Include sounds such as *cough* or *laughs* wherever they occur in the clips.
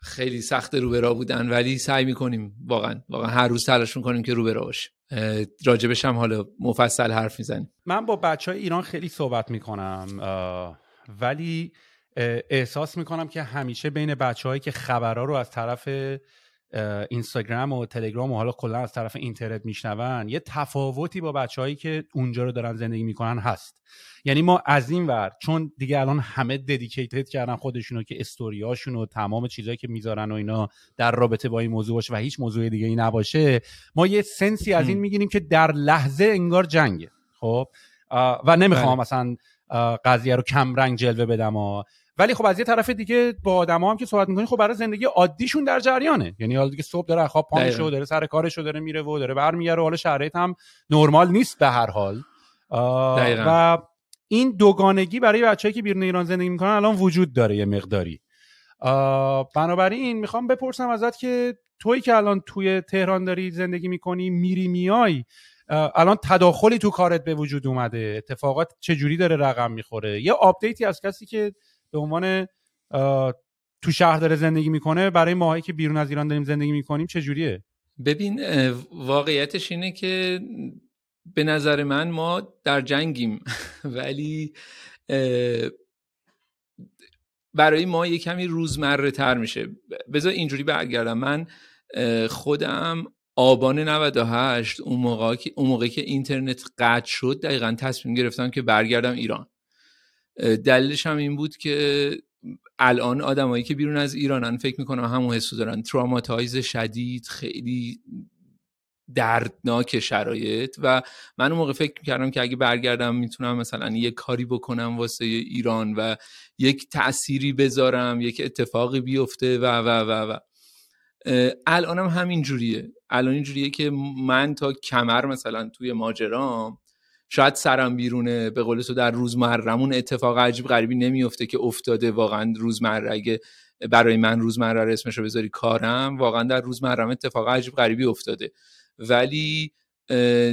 خیلی سخت روبرا بودن ولی سعی می‌کنیم واقعا واقعا هر روز تلاش می‌کنیم که روبرا باشیم. راجبش هم حالا مفصل حرف می‌زنیم. من با بچه های ایران خیلی صحبت می‌کنم ولی احساس می‌کنم که همیشه بین بچه هایی که خبرها رو از طرف اینستاگرام و تلگرام و حالا کلا از طرف اینترنت میشنون یه تفاوتی با بچههایی که اونجا رو دارن زندگی می‌کنن هست. یعنی ما از این ور چون دیگه الان همه ددیکیتد کردن خودشونو که استوریاشون و تمام چیزهایی که می‌ذارن و اینا در رابطه با این موضوع باشه و هیچ موضوع دیگه ای نباشه ما یه سنسی از این می‌گیریم که در لحظه انگار جنگه. خب؟ و نمی‌خوام بله. مثلا قضیه رو کم رنگ جلوه بدم و ولی خب از یه طرف دیگه با آدما هم که صحبت می‌کنی خب برای زندگی عادیشون در جریانه. یعنی حالا دیگه صبح داره خواب پا میشه و داره سر کارش رو داره میره و داره برمیگره و حالا شرایط هم نرمال نیست به هر حال. و این دوگانگی برای بچه‌ای که بیرون ایران زندگی می‌کنن الان وجود داره یه مقداری. بنابراین می‌خوام بپرسم ازت که تویی که الان توی تهران داری زندگی می‌کنی میری میای الان تداخلی تو کارت به وجود اومده اتفاقات چجوری داره رقم می‌خوره؟ یه آپدیتی از کسی که به عنوان تو شهر داره زندگی می‌کنه برای ماهایی که بیرون از ایران داریم زندگی می‌کنیم چه جوریه ببین واقعیتش اینه که به نظر من ما در جنگیم. *laughs* ولی برای ما یه کمی روزمره تر میشه. بذار اینجوری برگردم. من خودم آبان 98 اون موقع که اون موقع که اینترنت قطع شد دقیقا تصمیم گرفتم که برگردم ایران. دلیلش هم این بود که الان آدمایی که بیرون از ایرانن فکر می‌کنم همون حسو دارن. تراماتایز شدید خیلی دردناک شرایط و من اون موقع فکر می‌کردم که اگه برگردم می‌تونم مثلا یه کاری بکنم واسه ایران و یک تأثیری بذارم یک اتفاقی بیفته و و و و. الانم همین جوریه الان این جوریه که من تا کمر مثلا توی ماجرام شاید سرم بیرونه به قول تو در روزمرمون اتفاق عجیب غریبی نمیفته که افتاده. واقعا روزمره اگه برای من روزمره اسمش رو بذاری کارم واقعا در روزمرم اتفاق عجیب غریبی افتاده. ولی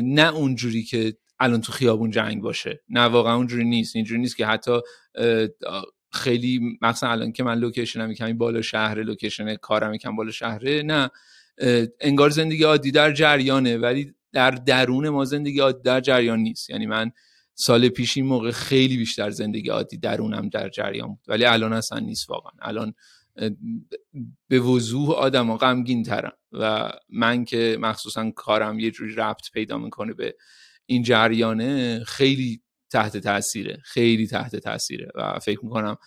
نه اونجوری که الان تو خیابون جنگ باشه. نه واقعا اونجوری نیست. اینجوری نیست که حتی خیلی مثلا الان که من لوکیشنم کمی بالا شهر لوکیشن کارم یکم بالا شهره نه. انگار زندگی عادی در جریانه. ولی در درون ما زندگی عادی در جریان نیست. یعنی من سال پیش این موقع خیلی بیشتر زندگی عادی درونم در جریان بود. ولی الان اصلا نیست واقعا. الان به وضوح آدم ها غمگین ترم. و من که مخصوصا کارم یه جوری ربط پیدا می‌کنه به این جریانه خیلی تحت تاثیره. خیلی تحت تاثیره. و فکر می‌کنم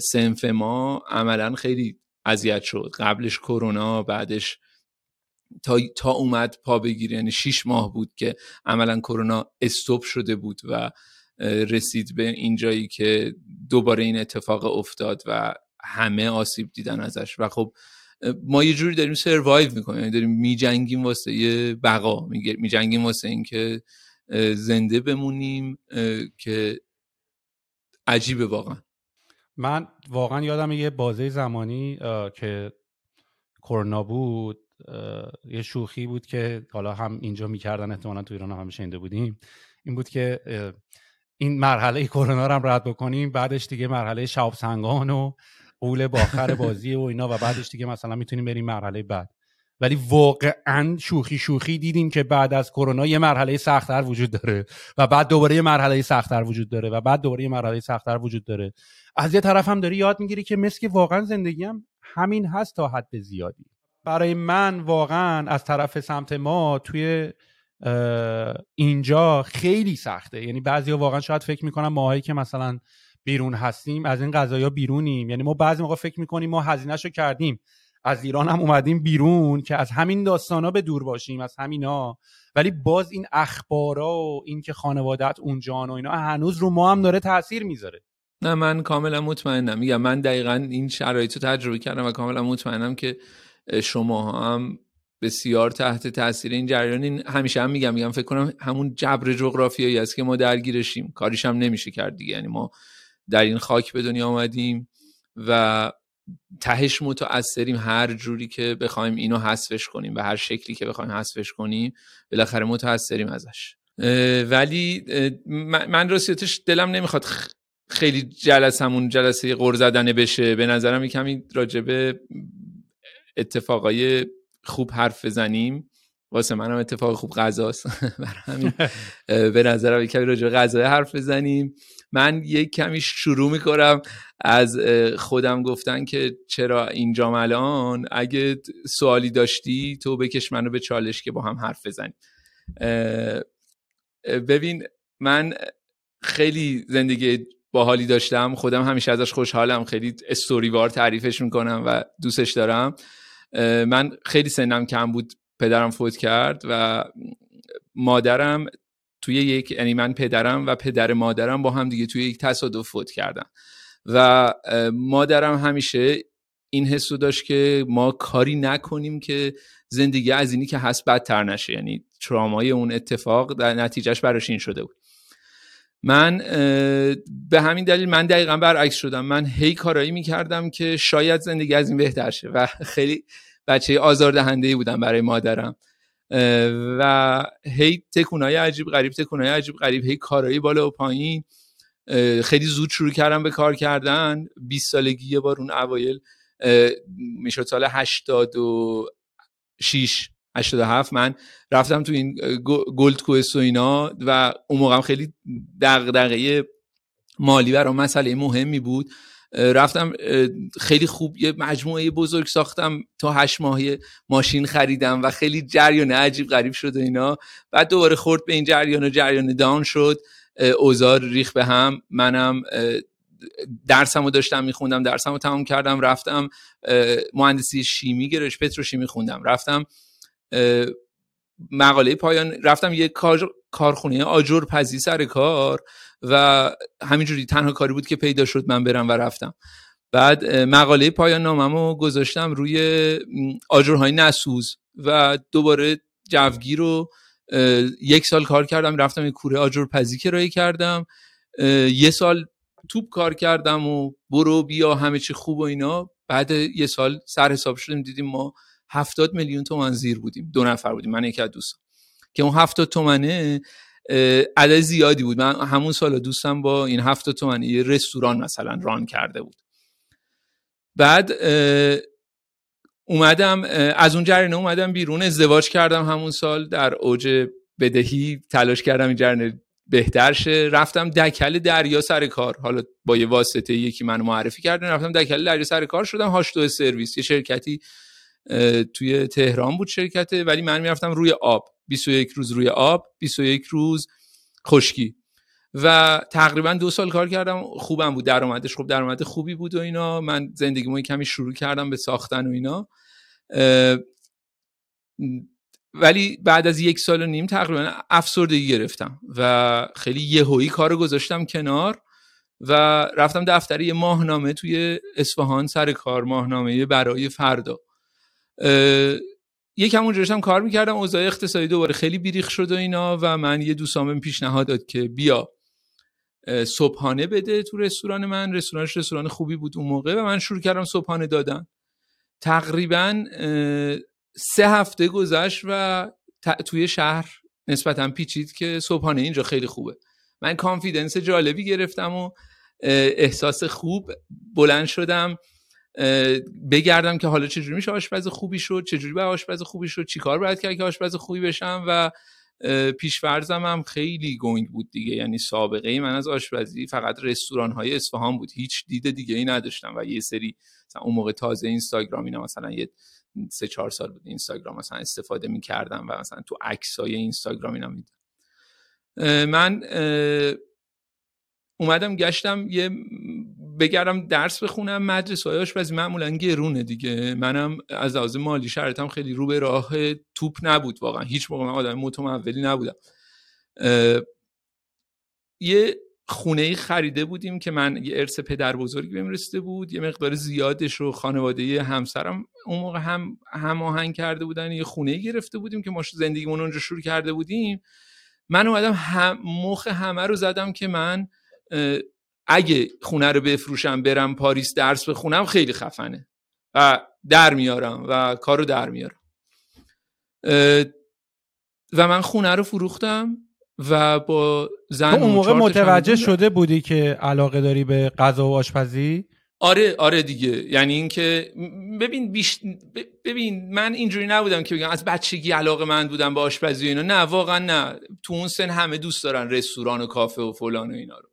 سنف ما عملا خیلی اذیت شد. قبلش کرونا بعدش تا, تا اومد پا بگیره. یعنی شیش ماه بود که عملا کرونا استوب شده بود و رسید به اینجایی که دوباره این اتفاق افتاد و همه آسیب دیدن ازش. و خب ما یه جوری داریم سروایو می‌کنیم. یعنی داریم میجنگیم واسه یه بقا. میجنگیم واسه اینکه زنده بمونیم که عجیبه واقعا. من واقعا یادم یه بازه زمانی که کرونا بود. یه شوخی بود که حالا هم اینجا می‌کردن احتمالا تو ایران هم شنیده بودیم. این بود که این مرحله کرونا رو هم رد بکنیم بعدش دیگه مرحله شاب سنگان و قول باخر بازی و اینا و بعدش دیگه مثلا می‌تونیم بریم مرحله بعد. ولی واقعا شوخی شوخی دیدیم که بعد از کرونا یه مرحله سختتر وجود داره و بعد دوباره یه مرحله سختتر وجود داره و بعد دوباره یه مرحله سختتر وجود داره. از یه طرف هم داری یاد می‌گیری که مثل واقعا زندگی هم همین هست تا حد زیادی. برای من واقعا از طرف سمت ما توی اینجا خیلی سخته. یعنی بعضیا واقعا شاید فکر می‌کنن ماهایی که مثلا بیرون هستیم از این قضايا بیرونیم. یعنی ما بعضی موقع فکر می‌کنیم ما هزینهشو کردیم. از ایران هم اومدیم بیرون که از همین داستانا به دور باشیم از همینا. ولی باز این اخبارا و این که خانوادت اونجان و اینا هنوز رو ما هم داره تاثیر می‌ذاره. نه من کاملا مطمئنم. میگم من دقیقا این شرایط رو تجربه کردم و کاملا مطمئنم که شما هم بسیار تحت تاثیر این جریان. همیشه هم میگم میگم فکر کنم همون جبر جغرافیایی است که ما درگیرشیم. کاریش هم نمیشه کرد دیگه. یعنی ما در این خاک به دنیا آمدیم و تهش متاثریم هر جوری که بخوایم اینو حذفش کنیم به هر شکلی که بخوایم حذفش کنیم بالاخره متاثریم ازش. ولی من راستیتش دلم نمی‌خواد خیلی جلسمون جلسه قر زدنه بشه. به نظرم کمی راجبه اتفاقای خوب حرف بزنیم. واسه منم اتفاق خوب غذاست. *laughs* برای همین *laughs* به نظرم کمی راجع غذا حرف بزنیم. من یک کمی شروع می‌کنم از خودم گفتن که چرا اینجا الان؟ اگه سوالی داشتی تو بکش منو به چالش که با هم حرف بزنیم. ببین من خیلی زندگی باحالی داشتم. خودم همیشه ازش خوشحالم. خیلی استوریوار تعریفش می‌کنم و دوستش دارم. من خیلی سنم کم بود پدرم فوت کرد و مادرم توی یک یعنی من پدرم و پدر مادرم با هم دیگه توی یک تصادف فوت کردن. و مادرم همیشه این حسو داشت که ما کاری نکنیم که زندگی از اینی که هست بدتر نشه. یعنی ترامای اون اتفاق در نتیجهش براش این شده بود. من به همین دلیل من دقیقا برعکس شدم. من هی کارایی می‌کردم که شاید زندگی از این بهتر شه و خیلی بچه آزاردهنده بودم برای مادرم. و هی تکونای عجیب غریب تکونای عجیب غریب هی کارایی بالا و پایین. خیلی زود شروع کردم به کار کردن. 20 سالگی یه بار اون اوایل می‌شد سال 86 87 من رفتم تو این گلد کوست و اینا و اون موقع خیلی دغدغه مالی برام مسئله مهمی بود. رفتم خیلی خوب یه مجموعه بزرگ ساختم تا هشت ماهی ماشین خریدم و خیلی جریان عجیب غریب شد و اینا. بعد دوباره خورد به این جریان و جریان دان شد. اوزار ریخ به هم. منم درسمو داشتم میخوندم درسمو تمام کردم رفتم مهندسی شیمی گرش پتروشیمی خوندم. رفتم مقاله پایان رفتم یه کارخونه آجر پزی سر کار و همینجوری تنها کاری بود که پیدا شد من برم و رفتم. بعد مقاله پایان ناممو گذاشتم روی آجرهای نسوز و دوباره جوگیر رو یک سال کار کردم رفتم یه کوره آجر پزی کرایه کردم. یه سال توپ کار کردم و برو بیا همه چی خوب و اینا. بعد یه سال سر حساب شدیم دیدیم ما هفتاد میلیون تومن زیر بودیم. دو نفر بودیم من یکی از دوستم که اون هفتاد تومنه عدد زیادی بود. من همون سال دوستم با این هفتاد تومنه یه رستوران مثلا ران کرده بود. بعد اومدم از اون جریانه اومدم بیرون ازدواج کردم همون سال در اوج بدهی تلاش کردم این جریانه بهتر شه. رفتم دکل دریا سر کار. حالا با یه واسطه یکی منو معرفی کردن رفتم دکل دریا سر کار شدم هاشتو سرویس. یه شرکتی توی تهران بود شرکته ولی من می‌رفتم روی آب. 21 روز روی آب 21 روز خشکی. و تقریبا دو سال کار کردم خوبم بود. درآمدش خوب درآمد خوبی بود و اینا. من زندگیمو کمی شروع کردم به ساختن و اینا. ولی بعد از یک سال و نیم تقریبا افسردگی گرفتم و خیلی یهویی کار گذاشتم کنار و رفتم دفتر یه ماهنامه توی اصفهان سر کار ماهنامه برای فردا. یکم اونجا داشتم کار می‌کردم. اوضاع اقتصادی دوباره خیلی بیریخ شد و اینا و من یه دوستام پیشنهاد داد که بیا صبحانه بده تو رستوران من. رستورانش رستوران خوبی بود اون موقع و من شروع کردم صبحانه دادن. تقریبا سه هفته گذشت و توی شهر نسبتا پیچید که صبحانه اینجا خیلی خوبه. من کانفیدنس جالبی گرفتم و احساس خوب بلند شدم. بگردم که حالا چجوری میشه آشپز خوبی شد چجوری به آشپز خوبی شد چیکار باید کرد که آشپز خوبی بشم و پیشورزم هم خیلی گنگ بود دیگه. یعنی سابقه ای من از آشپزی فقط رستوران های اصفهان بود. هیچ دید دیگه ای نداشتم و یه سری مثلا اون موقع تازه اینستاگرام اینا مثلا یه سه چهار سال بود اینستاگرام مثلا استفاده می‌کردم و مثلا تو عکسای اینستاگرام اینا میدم من اومدم گشتم یه بگردم درس بخونم مدرسه های آشپزی معمولا گرونه دیگه. منم از لحاظ مالی شرطم خیلی رو به راه توپ نبود واقعا. هیچ موقع من آدم متمولی نبودم. یه خونه ای خریده بودیم که من یه ارث پدر بزرگی بهم بود. یه مقدار زیادش رو خانواده همسرم اون موقع هم هماهنگ کرده بودن یه خونه گرفته بودیم که ما زندگیمون اونجا شروع کرده بودیم. من اومدم هم مخ همه رو زدم که من اگه خونه رو بفروشم برم پاریس درس بخونم خیلی خفنه. و در میارم و کار رو در میارم. و من خونه رو فروختم و با زن اون موقع متوجه شده بودی که علاقه داری به غذا و آشپزی؟ آره آره دیگه. یعنی اینکه ببین بیش... ببین من اینجوری نبودم که بگم از بچگی علاقه من بودم به آشپزی و اینا. نه واقعا نه. تو اون سن همه دوست دارن رستوران و کافه و فلان و اینا رو.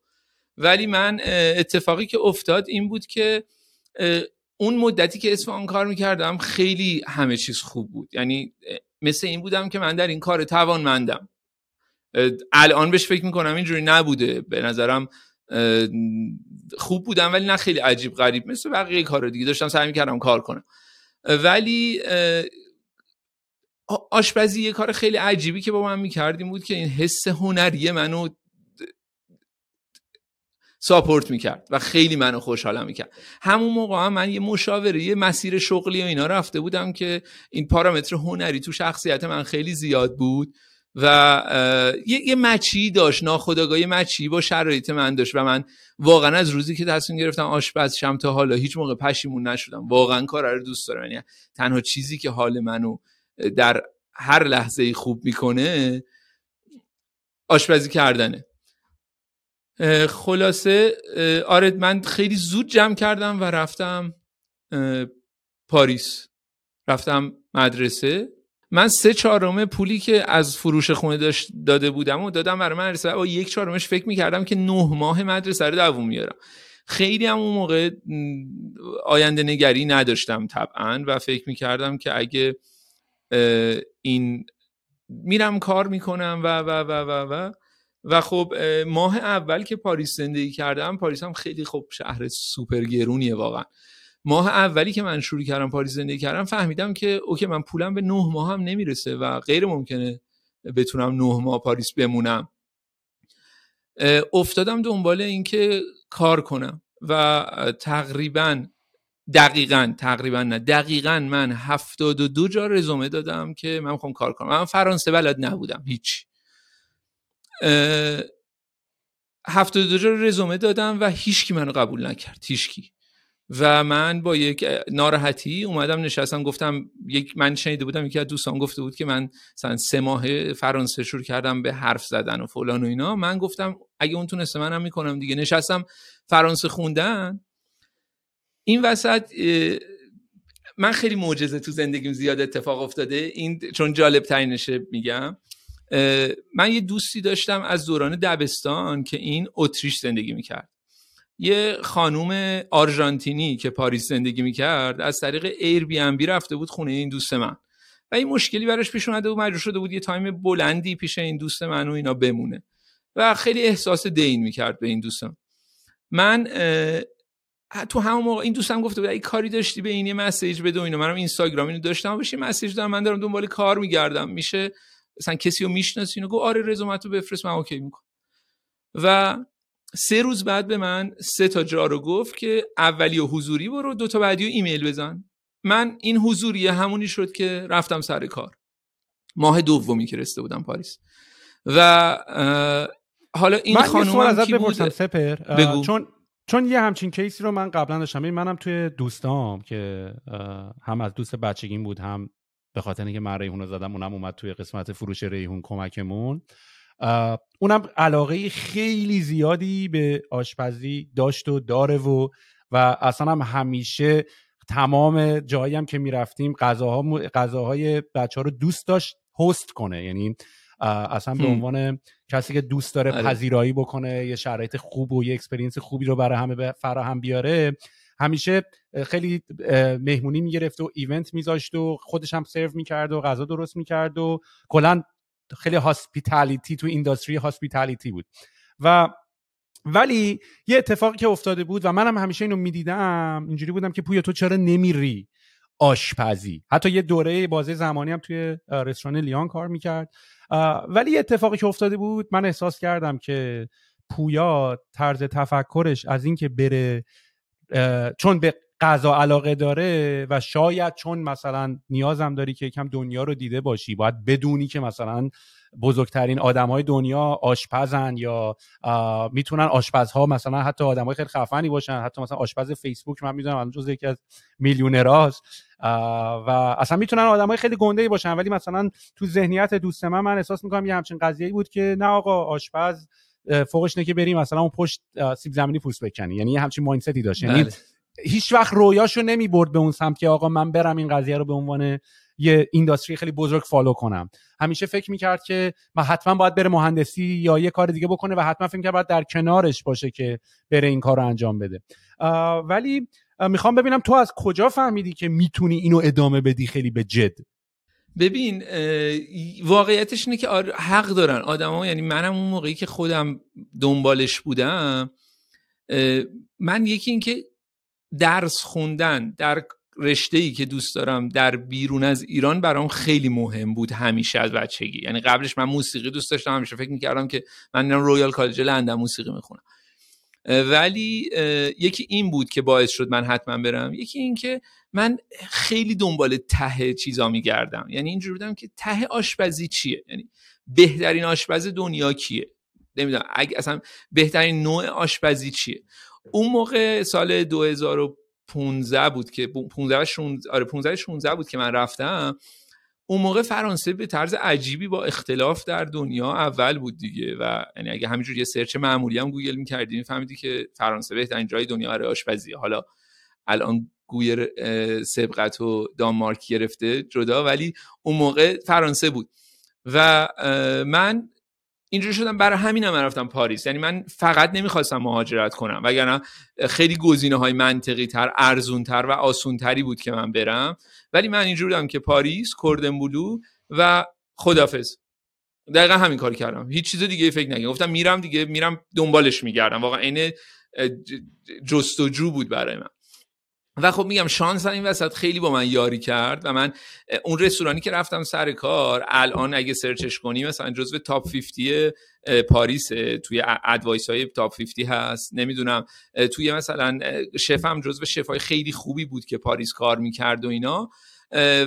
ولی من اتفاقی که افتاد این بود که اون مدتی که اصفهان کار می‌کردم خیلی همه چیز خوب بود. یعنی مثل این بودم که من در این کار توانمندم. الان بهش فکر می‌کنم اینجوری نبوده. به نظرم خوب بودم ولی نه خیلی عجیب غریب. مثل بقیه کار دیگه. داشتم سعی می‌کردم کار کنم. ولی آشپزی یه کار خیلی عجیبی که با من می‌کردیم بود که این حس هنری منو ساپورت می‌کرد و خیلی منو خوشحالم می‌کرد. همون موقع هم من یه مشاوره یه مسیر شغلی و اینا رفته بودم که این پارامتر هنری تو شخصیت من خیلی زیاد بود و یه, یه مچی داشت ناخداگاه مچی با شرایط من داشت و من واقعا از روزی که تصمیم گرفتم آشپز شم تا حالا هیچ موقع پشیمون نشدم. واقعا کار رو دوست دارم. یعنی تنها چیزی که حال منو در هر لحظه خوب می‌کنه آشپزی کردنه. خلاصه آره من خیلی زود جمع کردم و رفتم پاریس. رفتم مدرسه. من سه چهارم پولی که از فروش خونه داشت داده بودم و دادم برای مدرسه و یک چهارمش فکر می‌کردم که نه ماه مدرسه رو دووم میارم. خیلی هم اون موقع آینده نگری نداشتم طبعا و فکر می‌کردم که اگه این میرم کار می‌کنم و و و و و و خب ماه اول که پاریس زندگی کردم پاریس هم خیلی خب شهر سوپر گرونیه واقعا. ماه اولی که من شروع کردم پاریس زندگی کردم فهمیدم که okay من پولم به نه ماه هم نمی‌رسه و غیر ممکنه بتونم نه ماه پاریس بمونم. افتادم دنبال اینکه کار کنم و تقریبا دقیقا تقریبا نه دقیقا من هفتاد و دو جا رزومه دادم که من می‌خوام کار کنم. من فرانسه بلد نبودم هیچ. هفتاد دو رزومه دادم و هیچکی منو قبول نکرد هیچکی. و من با یک ناراحتی اومدم نشستم گفتم یک من شنیده بودم یکی از دوستان گفته بود که من مثلا سه ماه فرانسه شروع کردم به حرف زدن و فلان و اینا. من گفتم اگه اون تونسته منم می‌کنم دیگه. نشستم فرانسه خوندن. این وسط من خیلی معجزه تو زندگیم زیاد اتفاق افتاده. این چون جالب ترینشه میگم. من یه دوستی داشتم از دوران دبستان که این اتریش زندگی می‌کرد. یه خانوم آرژانتینی که پاریس زندگی می‌کرد از طریق Airbnb رفته بود خونه این دوست من. و این مشکلی براش پیش اومده و مجبور شده بود یه تایم بلندی پیش این دوست من و اینا بمونه. و خیلی احساس دین می‌کرد به این دوستم. من تو همون موقع این دوستم گفته بود ای کاری داشتی به این یه مسیج بده و اینو منم اینستاگرام اینو داشتم بشه مسیج دارم من دارم دنبال کار میگردم. میشه مثلا کسی رو می‌شناسی اینو گفت آره رزومتو بفرست من اوکی می‌کنم. و سه روز بعد به من سه تا جا رو گفت که اولی و حضوری برو دو تا بعدی و ایمیل بزن. من این حضوری همونی شد که رفتم سر کار. ماه دومی که رسته بودم پاریس. و حالا این خانم ازت بپرسم سپر. بگو. چون چون یه همچین کیسی رو من قبلا داشتم. منم توی دوستام که هم از دوست بچگیم بود هم به خاطر اینکه من ریحون رو زدم اونم اومد توی قسمت فروش ریحون کمکمون. اونم علاقه خیلی زیادی به آشپزی داشت و داره و و اصلا هم همیشه تمام جایی هم که می‌رفتیم غذاها غذاهای بچه ها رو دوست داشت هست کنه. یعنی اصلا به عنوان کسی که دوست داره آره. پذیرایی بکنه یه شرایط خوب و یه experience خوبی رو برای همه فراهم بیاره همیشه خیلی مهمونی می‌گرفت و event میذاشت و خودش هم سرو می‌کرد و غذا درست می‌کرد و کلا خیلی hospitality تو industry hospitality بود. و ولی یه اتفاقی که افتاده بود و منم همیشه اینو می‌دیدم اینجوری بودم که پویا تو چرا نمیری آشپزی؟ حتی یه دوره بازه زمانی هم توی رستوران لیان کار می‌کرد. ولی یه اتفاقی که افتاده بود من احساس کردم که پویا طرز تفکرش از اینکه بره چون به غذا علاقه داره و شاید چون مثلا نیازم داری که یکم دنیا رو دیده باشی باید بدونی که مثلا بزرگترین آدم های دنیا آشپزن یا می‌تونن آشپزها مثلا حتی آدم های خیلی خفنی باشن حتی مثلا آشپز فیسبوک من می‌دونم الان جز یکی از میلیونراست. و اصلا می‌تونن آدم های خیلی گنده باشن ولی مثلا تو ذهنیت دوست من من احساس می‌کنم یه همچین قضیه بود که نه آقا آشپز فوقش نه که بریم مثلا اون پشت سیب زمینی پوست بکنی. یعنی همچین مایندتی داشت. یعنی بله. هیچ وقت رویاشو نمی برد به اون سمت که آقا من برم این قضیه رو به عنوان یه اینداستری خیلی بزرگ فالو کنم. همیشه فکر می‌کرد که من حتما باید بره مهندسی یا یه کار دیگه بکنه و حتما فکر می‌کرد باید در کنارش باشه که بره این کار رو انجام بده. ولی می‌خوام ببینم تو از کجا فهمیدی که می‌تونی اینو ادامه بدی خیلی به جد؟ ببین واقعیتش اینه که حق دارن. آدما یعنی منم اون موقعی که خودم دنبالش بودم من یکی اینکه درس خوندن در رشته ای که دوست دارم در بیرون از ایران برام خیلی مهم بود همیشه از بچگی. یعنی قبلش من موسیقی دوست داشتم همیشه فکر می‌کردم که من اینم رویال کالج لندن موسیقی می‌خونم. ولی یکی این بود که باعث شد من حتما برم. یکی این که من خیلی دنبال ته چیزا میگردم. یعنی اینجور بودم که ته آشپزی چیه؟ یعنی بهترین آشپز دنیا کیه؟ نمی‌دونم. اگه اصلا بهترین نوع آشپزی چیه؟ اون موقع سال 2015 بود که 15 16 آره 15 16 بود که من رفتم. اون موقع فرانسه به طرز عجیبی با اختلاف در دنیا اول بود دیگه و یعنی اگه همینجور یه search معمولی هم گوگل می‌کردی می‌فهمیدی که فرانسه بهترین جای دنیا برای آشپزی حالا الان گوی سبقت رو دانمارک گرفته جدا ولی اون موقع فرانسه بود. و من اینجوری شدم برای همین هم رفتم پاریس. یعنی من فقط نمی‌خواستم مهاجرت کنم. وگرنه خیلی گزینه های منطقی تر ارزون تر و آسون تری بود که من برم. ولی من اینجوری بودم که پاریس کردن و خدافز دقیقا همین کار کردم. هیچ چیز دیگه فکر نکردم. گفتم میرم دیگه میرم دنبالش میگردم. واقعا این جستجو بود برای من. و خب میگم شانس این وسط خیلی با من یاری کرد و من اون رستورانی که رفتم سر کار الان اگه search ش کنی مثلا جزو top 50 پاریس توی advice های top 50 هست. نمی‌دونم. توی مثلا شفم جزو شفای خیلی خوبی بود که پاریس کار می‌کرد و اینا.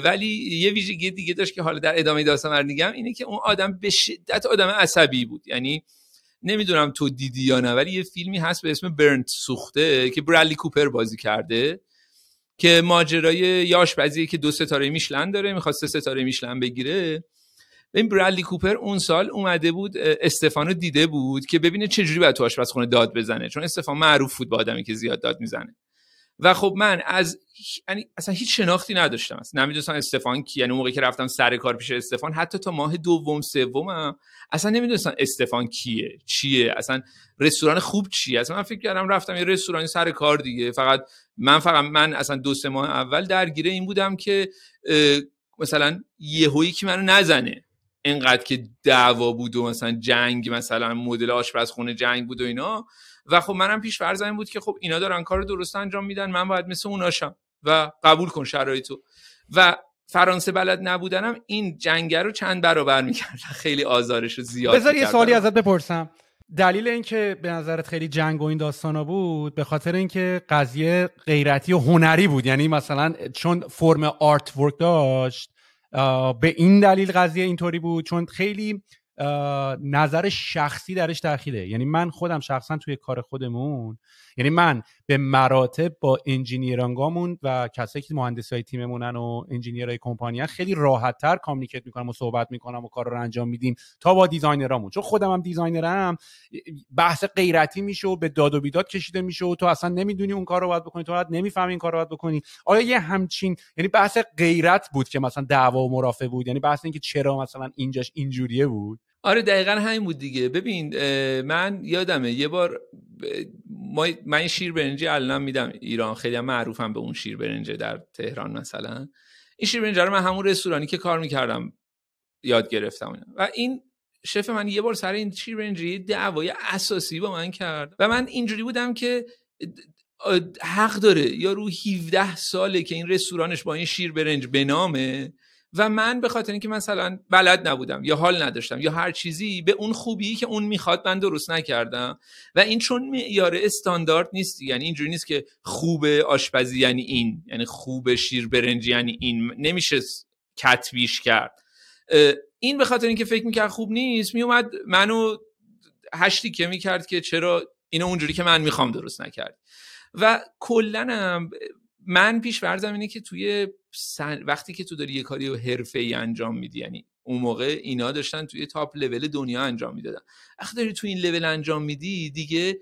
ولی یه ویژگی دیگه داشت که حالا در ادامه داستان میگم اینه که اون آدم به شدت آدم عصبی بود. یعنی نمی‌دونم تو دیدی یا نه ولی یه فیلمی هست به اسم Burnt سوخته که برادلی کوپر بازی کرده. که ماجرای یاش بعضی که دو ستاره میشلن داره می‌خواد سه ستاره میشلن بگیره. این برادلی کوپر اون سال اومده بود استفانو دیده بود که ببینه چجوری باید تو آشپزخونه داد بزنه. چون استفان معروف بود با آدمی که زیاد داد می‌زنه. و خب من از یعنی اصلا هیچ شناختی نداشتم. اصلا نمی‌دونستم استفان کی؟ یعنی موقعی که رفتم سر کار پیش استفان حتی تا ماه دوم سومم اصلا نمی‌دونستم استفان کیه چیه؟ اصلا رستوران خوب چیه؟ اصلا من فکر کردم رفتم یه رستورانی سر کار دیگه. فقط من فقط من اصلا دو سه ماه اول درگیره این بودم که مثلا یهویی که منو نزنه. اینقدر که دعوا بود و مثلا جنگ مثلا مدل آشپزخونه جنگ بود و اینا. و خب منم پیش فرض این بود که خب اینا دارن کار درست انجام میدن من باید مثل اوناشم و قبول کن شرایطو و فرانسه بلد نبودنم این جنگ رو چند برابر می‌کرد *laughs* خیلی آزارش رو زیاد بذار یه سوالی ازت بپرسم. دلیل اینکه به نظرت خیلی جنگ و این داستانا بود به خاطر اینکه قضیه غیرتی و هنری بود. یعنی مثلا چون فرم آرت ورک داشت به این دلیل قضیه اینطوری بود. چون خیلی نظر شخصی درش داخله یعنی من خودم شخصا توی کار خودمون یعنی من به مراتب با انجینیرانگامون و کسایی که مهندسی های تیممونن و انجینیرهای کمپانی خیلی راحت تر کامیکیت می‌کنم و صحبت می‌کنم و کار رو انجام میدیم تا با designer امون. چون خودم هم designer م بحث غیرتی میشه و به داد و بیداد کشیده میشه و تو اصلا نمی‌دونی اون کار رو باید بکنی تو باید نمی‌فهمی این کار رو باید بکنی. آیا یه همچین یعنی بحث غیرت بود که مثلا دعوا و مرافعه بود؟ یعنی بحث اینکه چرا مثلا اینجاش اینجوریه بود؟ آره دقیقا همین بود دیگه. ببین من یادمه یه بار ما من این شیر برنجی الان میدم ایران. خیلی هم معروفم به اون شیر برنجه در تهران مثلا. این شیر برنجه رو من همون رستورانی که کار می‌کردم یاد گرفتم و این شف من یه بار سر این شیر برنجی دعوای اساسی با من کرد. و من اینجوری بودم که حق داره. یا رو 17 ساله که این رستورانش با این شیر برنج به نامه و من به خاطر اینکه مثلا بلد نبودم یا حال نداشتم یا هر چیزی به اون خوبی که اون می‌خواد من درست نکردم. و این چون معیار استاندارد نیست یعنی اینجوری نیست که خوب آشپزی یعنی این یعنی خوب شیر برنجی یعنی این. نمیشه کتبیش کرد. این به خاطر اینکه فکر می‌کرد خوب نیست میومد منو هشتی که می‌کرد که چرا اینو اونجوری که من می‌خوام درست نکرد. و کلا من پیش فرضم اینه که توی وقتی که تو داری یه کاری رو حرفه ای انجام میدی یعنی اون موقع اینا داشتن توی تاپ لول دنیا انجام می‌دادن. وقتی داری توی این لول انجام میدی دیگه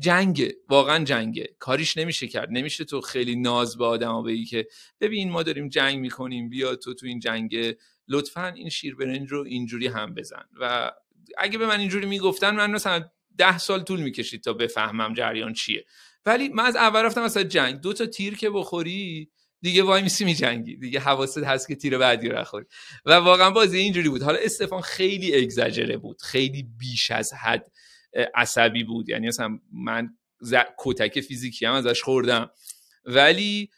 جنگه واقعا جنگه. کاریش نمیشه کرد. نمیشه تو خیلی ناز به آدما بگی که ببین ما داریم جنگ می‌کنیم بیا تو تو این جنگ لطفا این شیر برنج رو اینجوری هم بزن. و اگه به من اینجوری می‌گفتن من مثلا ده سال طول می‌کشید تا بفهمم جریان چیه. ولی من از اول رفتم مثلا جنگ. دو تا تیر که بخوری دیگه وای میسی می جنگی دیگه حواست هست که تیر بعدی رو نخوری. و واقعا بازی اینجوری بود. حالا استفان خیلی اگزاجره بود. خیلی بیش از حد عصبی بود. یعنی مثلا من کتک فیزیکی هم ازش خوردم. ولی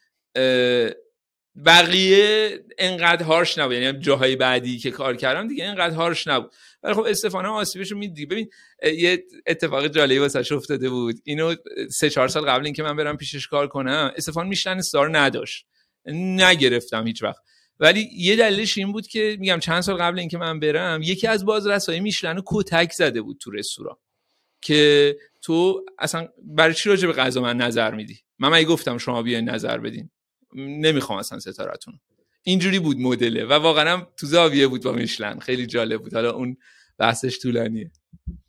بقیه انقدر هارش نبود. یعنی جاهای بعدی که کار کردم دیگه انقدر هارش نبود. ولی خب استفانه آسیبش رو ببین یه اتفاق جالبی واسش افتاده بود. اینو سه چهار سال قبل اینکه من برم پیشش کار کنم استفان میشلن استار نداشت. نگرفتم هیچ وقت. ولی یه دلیلش این بود که میگم چند سال قبل اینکه من برم یکی از بازرسای میشلن رو کتک زده بود تو رستوران. که تو اصلا برای چی راجع به غذا من نظر میدی؟ من مگه گفتم شما بیاین نظر بدین؟ نمی‌خوام اصلا ستارتون. اینجوری بود مدله و واقعا تو زاویه بود با میشلن. خیلی جالب بود. حالا اون بحثش طولانیه.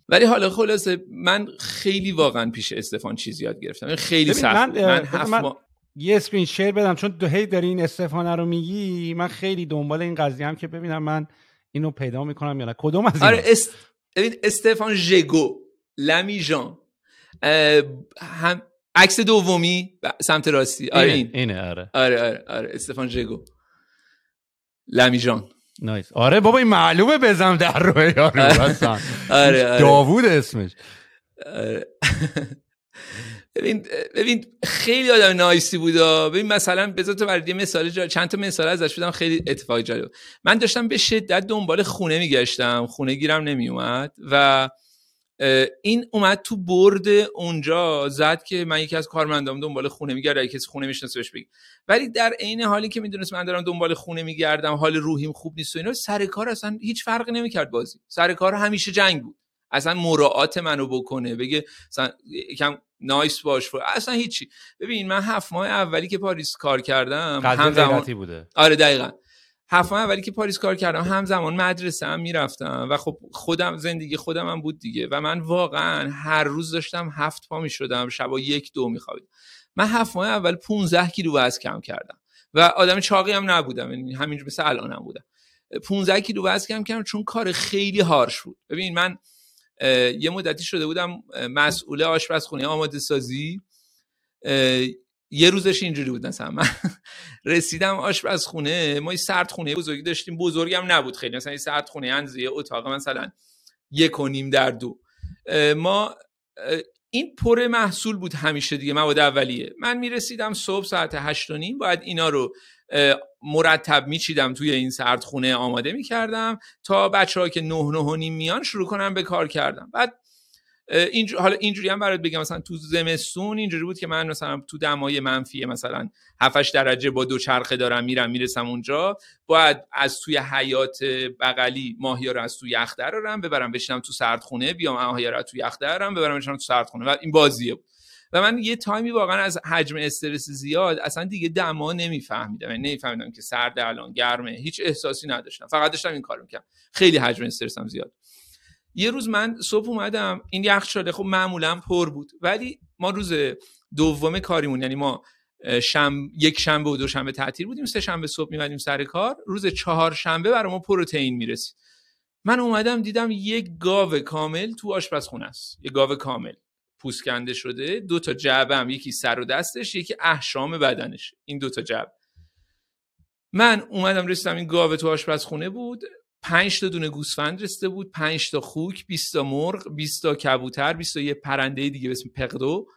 ولی حالا خلاصه من خیلی واقعا پیش استفان چیز یاد گرفتم. خیلی سخت. من, من, هفت من... یه اسکرین شیر بدم. چون دو هی داری این استفانه رو میگی من خیلی دنبال این قضیه هم که ببینم من اینو پیدا می‌کنم یا نه. کدوم از آره است... استفان ژگو لمی جان هم عکس دومی سمت راستی. آره این. اینه آره. آره آره, آره. استفان ژگو لمیجان نایس. آره بابا این معلومه بزن در روی یارو آره. آره آره. داوود اسمش. آره. *laughs* ببین ببین خیلی آدم نایسی بود ببین مثلا بذار تو برای مثال جا... چند تا مثال ازش بدم خیلی اتفاقی جالب. من داشتم به شدت دنبال خونه میگشتم. خونه گیرم نمیومد و این اومد تو برد اونجا زد که من یکی از کارمندام دنبال خونه میگردم یکی از خونه می‌شناسه بهش بگی. ولی در عین حالی که می‌دونست من دارم دنبال خونه میگردم حال روحیم خوب نیست و اینا سر کار اصلا هیچ فرقی نمی‌کرد بازی. سر کار همیشه جنگ بود. اصلا مراعات منو بکنه بگه مثلا یکم نایس باش اصلا هیچی. ببین من هفت ماه اولی که پاریس کار کردم هم بوده. آره دقیقا. هفت ماه اولی که پاریس کار کردم همزمان مدرسه هم می‌رفتم و خب خودم زندگی خودم هم بود دیگه و من واقعا هر روز داشتم هفت پا می‌شدم شبا یک دو میخوابیدم. من هفت ماه اول 15 کیلو وزن کم کردم و آدم چاقی هم نبودم یعنی همینجور مثل الانم بودم. 15 کیلو وزن کم کردم چون کار خیلی هارش بود. ببین من یه مدتی شده بودم مسئول آشپزخونه آماده سازی یه روزش اینجوری بود مثلا من. *laughs* رسیدم آشپزخونه. ما یه سرد خونه بزرگی داشتیم. بزرگم نبود خیلی. مثلا یه سرد خونه انزیه اتاق مثلا یک و نیم در دو. ما این پر محصول بود همیشه دیگه مواد اولیه. من می‌رسیدم صبح ساعت هشت و نیم باید اینا رو مرتب میچیدم توی این سردخونه آماده می‌کردم تا بچه ها که نه نه و نیم میان شروع کنم به کار کردم بعد حالا اینجوری هم برات بگم مثلا تو زمستون اینجوری بود که من مثلا تو دمای منفی مثلا 7 درجه با دو چرخه دارم میرم می‌رسم اونجا باید از توی حیات بغلی ماهیا رو از توی یخ درارم ببرم بشینم تو سردخونه بیام ماهیا رو تو یخ درارم ببرم بشینم تو سردخونه. و این بازیه بود. و من یه تایمی واقعا از حجم استرس زیاد اصلا دیگه دما نمیفهمیدم. یعنی نمیفهمیدم که سرد الان گرمه هیچ احساسی نداشتم. فقط داشتم این کارو می‌کردم. خیلی حجم استرسم زیاد یه روز من صبح اومدم این یخچاله خب معمولا پر بود. ولی ما روز دوم کاریمون یعنی ما شم... یک شنبه و دو شنبه تعطیل بودیم سه شنبه صبح میمدیم سر کار. روز چهار شنبه برای ما پروتئین می‌رسید. من اومدم دیدم یک گاو کامل تو آشپزخونه است. یک گاو کامل. پوست کنده شده دو تا جعبه هم یکی سر و دستش یکی احشام بدنش. این دو تا جعبه. من اومدم رسیدم این گاو تو آشپزخونه بود. پنج تا دونه گوسفند رسیده بود پنج تا خوک 20 تا مرغ 20 تا کبوتر 20 تا یه پرنده دیگه به اسم پقدو.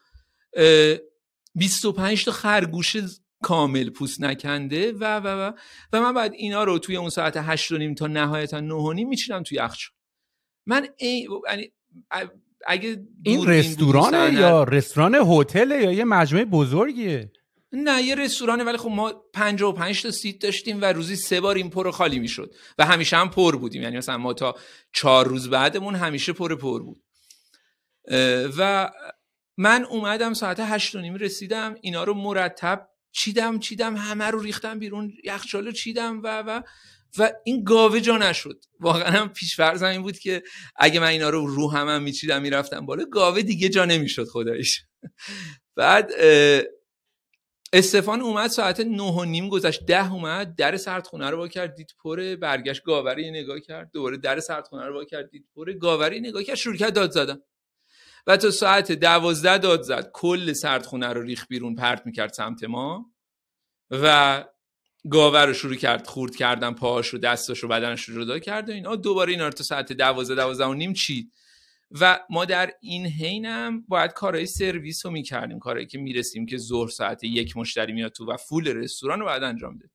25 تا خرگوش کامل پوست نکنده و و و و من بعد اینا رو توی اون ساعت 8 و نیم تا نهایتا 9 و نیم میچینم توی یخچال. من ای... یعنی اگه این رستورانه یا رستوران هتل یا یه مجموعه بزرگیه؟ نه یه رستورانه ولی خب ما 55 تا سیت داشتیم و روزی سه بار این پر خالی می‌شد و همیشه هم پر بودیم. یعنی مثلا ما تا چهار روز بعدمون همیشه پر پر بود. و من اومدم ساعت هشت و نیم رسیدم اینا رو مرتب چیدم چیدم همه رو ریختم بیرون یخچالو چیدم و و و این گاوه جا نشد. واقعا هم پیش فرضم این بود که اگه من اینا رو رو هم, هم میچیدم می‌رفتم بالا گاوه دیگه جا نمی‌شد خدایش بعد استفان اومد ساعت نه و نیم گذشت ده اومد در سردخونه رو با کرد دید پره برگشت گاوری نگاه کرد دوباره در سردخونه رو با کرد دید پره گاوری نگاه کرد شروع کرد داد زدن. و تا ساعت دوازده داد زد کل سردخونه رو ریخ بیرون پرت می‌کرد سمت ما. و گاور رو شروع کرد خورد کردن پاهاش و دستاش و بدنش رو جدا کرد و اینا. دوباره اینا رو تا ساعت دوازده دوازده و نیم چید. و ما در این حینم باید کارهای سرویس رو می‌کردیم کارهایی که می‌رسیم که ظهر ساعت یک مشتری میاد تو و فول رستوران رو باید انجام ده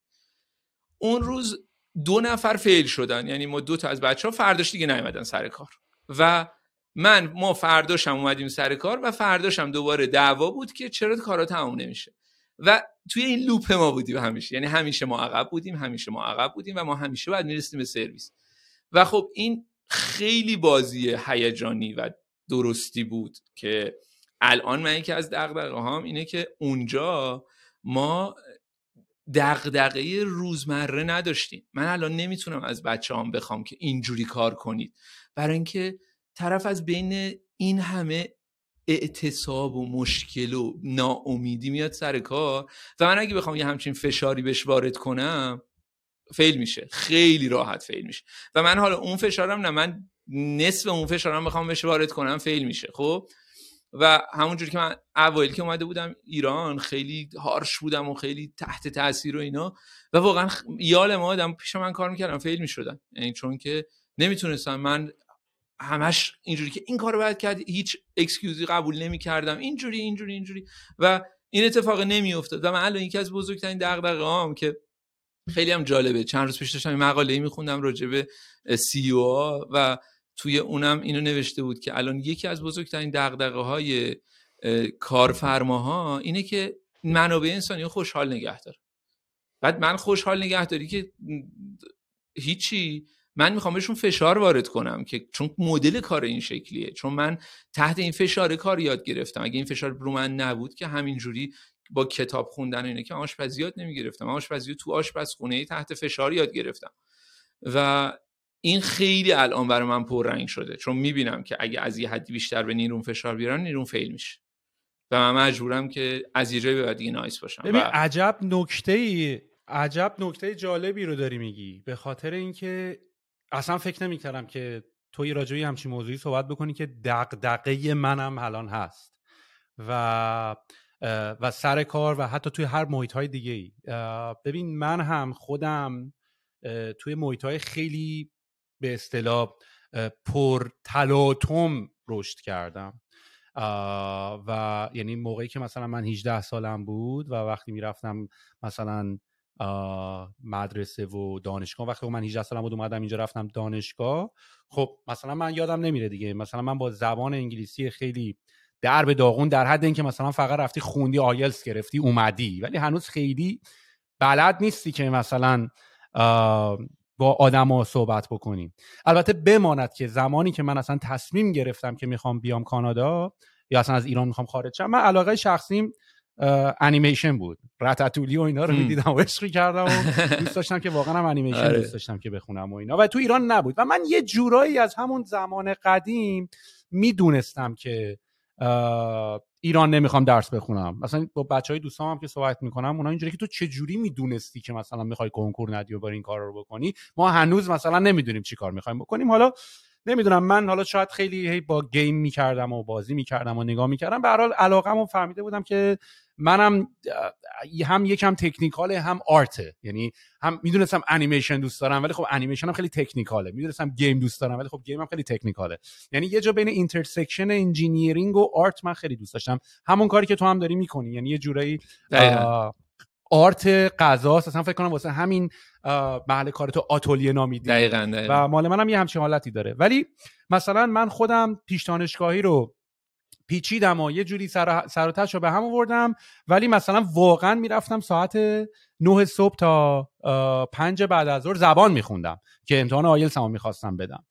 اون روز دو نفر فیل شدن یعنی ما دو تا از بچه ها فرداش دیگه نیومدن سر کار. و من ما فرداشم اومدیم سر کار و فرداشم دوباره دعوا بود که چرا کارا تموم نمیشه. و توی این لوپ ما بودیم همیشه. یعنی همیشه ما عقب بودیم همیشه ما عقب بودیم و ما همیشه باید می‌رسیم به سرویس. و خب این خیلی بازی هیجانی و درستی بود که الان من یکی از دقدقه هام اینه که اونجا ما دقدقه روزمره نداشتیم. من الان نمی‌تونم از بچه هم بخوام که اینجوری کار کنید. برای اینکه طرف از بین این همه اعتصاب و مشکل و ناامیدی میاد سر کار و من اگه بخوام یه همچین فشاری بهش وارد کنم fail میشه. خیلی راحت fail میشه. و من حالا اون فشارم نه من نصف اون فشارم بخوام بهش وارد کنم fail میشه. خب؟ و همونجوری که من اوایل که اومده بودم ایران خیلی harsh بودم و خیلی تحت تاثیر و اینا. و واقعا یال ما آدم پیش من کار می‌کردم fail می‌شدن. یعنی چون که نمی‌تونستم. من همش اینجوری که این کارو باید کرد هیچ excuse ی قبول نمی‌کردم. اینجوری اینجوری اینجوری. و این اتفاق نمیافتاد. و من الان یکی از بزرگترین دغدغه‌هام که خیلی هم جالبه. چند روز پیش داشتم مقاله میخوندم راجع به سی او و توی اونم اینو نوشته بود که الان یکی از بزرگترین دغدغه های کارفرماها اینه که منابع انسانی خوشحال نگه داره. بعد من خوشحال نگهداری که هیچی من می‌خوام بهشون فشار وارد کنم که چون مدل کار این شکلیه. چون من تحت این فشار کار یاد گرفتم. اگه این فشار رو من نبود که همینجوری با کتاب خوندن اینه که آشپزی یاد نمی‌گرفتم. آشپزی تو آشپزخونه تحت فشار یاد گرفتم. و این خیلی الان برای من پررنگ شده چون می‌بینم که اگه از یه حدی بیشتر به نیرون فشار بیارن نیرون فیل میشه. و من مجبورم که از یه جایی به بعد نایس باشم. ببین عجب نکته ای عجب نکته جالبی رو داری میگی. به خاطر اینکه اصلا فکر نمی‌کردم که توی راجعی همچین موضوعی صحبت بکنی که دغدغه منم الان هست. و و سر کار و حتی توی هر محیط های دیگه ای ببین من هم خودم توی محیط های خیلی به اصطلاح پر تلاطم رشد کردم. و یعنی موقعی که مثلا من 18 سالم بود و وقتی می‌رفتم مثلا مدرسه و دانشگاه وقتی من 18 سالم بود اومدم اینجا رفتم دانشگاه خب مثلا من یادم نمیره دیگه. مثلا من با زبان انگلیسی خیلی در به داغون در حد اینکه مثلا فقط رفتی خوندی آیلس گرفتی اومدی. ولی هنوز خیلی بلد نیستی که مثلا با آدما صحبت بکنیم البته بماند که زمانی که من اصلا تصمیم گرفتم که می‌خوام بیام کانادا یا اصلا از ایران می‌خوام خارج شم من علاقه شخصیم انیمیشن بود. رتتولی و اینا رو می‌دیدم و عشقی کردم و *laughs* دوست داشتم که واقعا هم انیمیشن آره. دوست داشتم که بخونم و اینا. و تو ایران نبود. و من یه جورایی از همون زمان قدیم می‌دونستم که ایران نمی‌خوام درس بخونم. مثلا با بچه های دوستام هم که صحبت می‌کنم اونا اینجوری که تو چه جوری می‌دونستی که مثلا می‌خوای کنکور ندی و این کار رو بکنی؟ ما هنوز مثلا نمی‌دونیم چی کار می‌خوایم بکنیم. حالا نمی‌دونم من حالا شاید خیلی با game می‌کردم و بازی می‌کردم و نگاه می‌کردم. به هر حال علاقم فهمیده بودم که منم هم یکم technical هم art ه. یعنی هم می‌دونستم انیمیشن دوست دارم ولی خب انیمیشن هم خیلی technical ه. می‌دونستم game دوست دارم ولی خب game هم خیلی technical ه. یعنی یه جا بین intersection engineering و art من خیلی دوست داشتم. همون کاری که تو هم داری می‌کنی. یعنی یه جورایی art غذاست. اصلا فکر کنم واسه همین محل کار تو آتولیه نامیدی. دقیقاً, دقیقاً. و مال منم یه همچین حالتی داره. ولی مثلا من خودم پیش دانشگاهی رو پیچیدم و یه جوری سر, سر رو به هم آوردم. ولی مثلا واقعا می‌رفتم ساعت 9 صبح تا پنج بعد از ظهر زبان میخوندم که امتحان آیلس هم می‌خواستم بدم.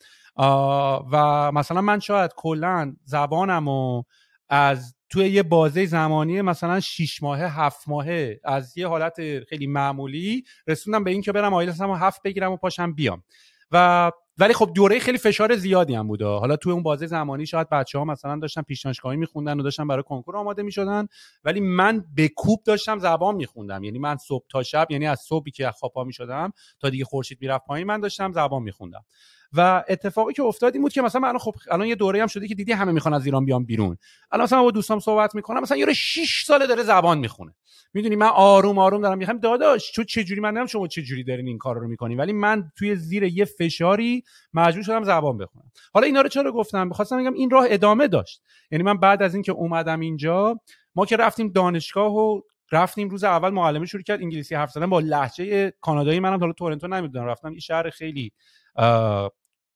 و مثلا من شاید کلا زبانم و از توی یه بازه زمانی مثلا 6 ماهه هفت ماهه از یه حالت خیلی معمولی رسوندم به این که برم آیلتس هم هفت بگیرم و پاشم بیام. و ولی خب دوره خیلی فشار زیادی هم بوده. حالا توی اون بازه زمانی شاید بچه ها مثلا داشتن پیشنهادگاهی میخوندن و داشتن برای کنکور آماده می‌شدن. ولی من به کوب داشتم زبان میخوندم. یعنی من صبح تا شب یعنی از صبحی که خواب پا می‌شدم تا دیگه خورشید می‌رفت پایین من داشتم زبان میخوندم. و اتفاقی که افتاد این بود که مثلا من خب الان یه دوره هم شده که دیدی همه می‌خوان از ایران بیان بیرون. الان مثلا با دوستام صحبت می‌کنم مثلا یه 6 ساله داره زبان می‌خونه. می‌دونی من آروم آروم دارم می‌خوام داداش تو چه جوری؟ من نمی‌دونم شما چه جوری دارین این کار رو می‌کنین ولی من توی زیر یه فشاری مجبور شدم زبان بخونم. حالا اینا رو چرا گفتم؟ می‌خواستم بگم این راه ادامه داشت. یعنی من بعد از اینکه اومدم اینجا ما که رفتیم دانشگاه و رفتیم روز اول معلمه شروع کرد انگلیسی حرف زدن با لهجه کانادایی. منم حالا تورنتو نمی‌دونم رفتم این شهر خیلی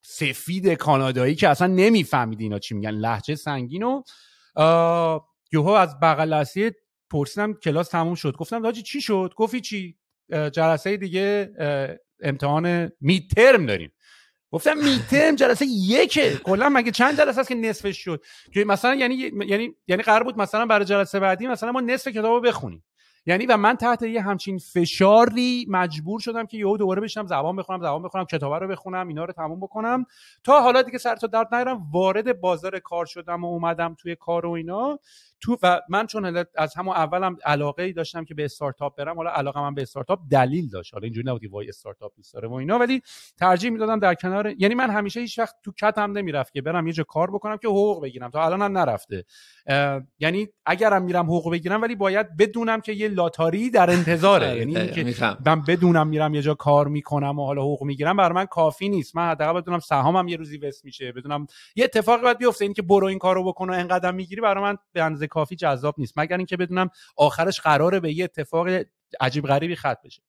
سفید کانادایی که اصلا نمی‌فهمید اینا چی میگن لحجه سنگین و یوهو از بغل پرسیدم کلاس تموم شد. گفتم داجی چی شد؟ گفتی چی جلسه دیگه امتحان میترم داریم. گفتم میترم جلسه یکه. کلا مگه چند جلسه است که نصفش شد؟ که مثلا یعنی یعنی یعنی قرار بود مثلا برای جلسه بعدی مثلا ما نصف کتابو بخونیم. یعنی و من تحت یه همچین فشاری مجبور شدم که یهو دوباره بشم زبان بخونم زبان بخونم کتابه رو بخونم اینا رو تموم بکنم. تا حالا دیگه سر تا درد نیارم وارد بازار کار شدم و اومدم توی کار و اینا. تو و من چون از همون اولم علاقه ای داشتم که به استارتاپ برم حالا علاقه من به استارتاپ دلیل داشت. حالا اینجوری نبودی وای استارتاپ دوست داره و اینا ولی ترجیح می‌دادم در کنار یعنی من همیشه هیچ وقت تو کتم نمی‌رفت که برم یه جا کار بکنم که حقوق بگیرم. تا الانم نرفته. یعنی اگرم میرم حقوق بگیرم ولی باید بدونم که یه لاتاری در انتظاره. آره، یعنی اینکه من بدونم میرم یه جا کار می‌کنم و حالا حقوق می‌گیرم برای من کافی نیست. من حداقل بدونم سهامم یه روزی وست میشه. بدونم یه اتفاقی باید بیفته. اینکه برو این کارو بکن و انقدر می‌گیری برای من به اندازه کافی جذاب نیست. مگر اینکه بدونم آخرش قراره به یه اتفاق عجیب غریبی ختم بشه.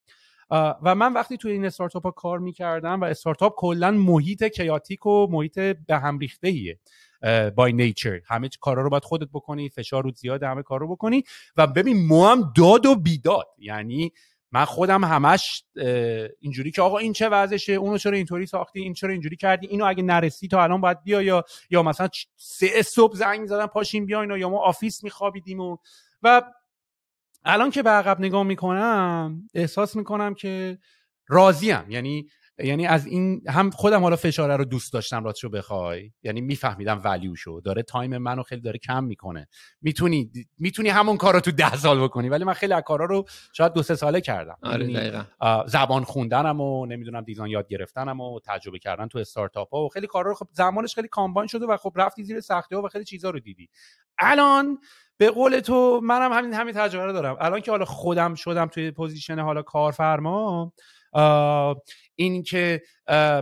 و من وقتی توی این استارتاپ ها کار می‌کردم و استارتاپ کلا محیط کیاتیک و محیط به هم ریخته ایه بای نیچر همه کارا رو باید خودت بکنی فشار رو زیاد همه کار رو بکنی. و ببین ما هم داد و بیداد. یعنی من خودم همش اینجوری که آقا این چه وضعشه اونو چرا اینطوری ساختی این چرا اینجوری کردی اینو اگه نرسی تا الان باید بیا یا یا مثلا سه صبح زنگ زدن پاشیم بیاین یا ما office میخوابیدیم و و الان که به عقب نگاه می‌کنم احساس می‌کنم که راضیم. یعنی یعنی از این هم خودم حالا فشاره رو دوست داشتم راستشو بخوای. یعنی میفهمیدم value شو داره time منو خیلی داره کم می‌کنه. می‌تونی می‌تونی همون کار رو تو ده سال بکنی ولی من خیلی از کارا رو شاید دو سه ساله کردم. آره یعنی زبان خوندنم و نمی‌دونم design یاد گرفتنم و تجربه کردن تو استارتاپ ها و خیلی کارا رو خب زمانش خیلی combine شده و خب رفتی زیر سختی ها و خیلی چیزا رو دیدی. الان به قول تو منم همین همین تجربه رو دارم. الان که حالا خودم شدم توی position حالا کارفرما این که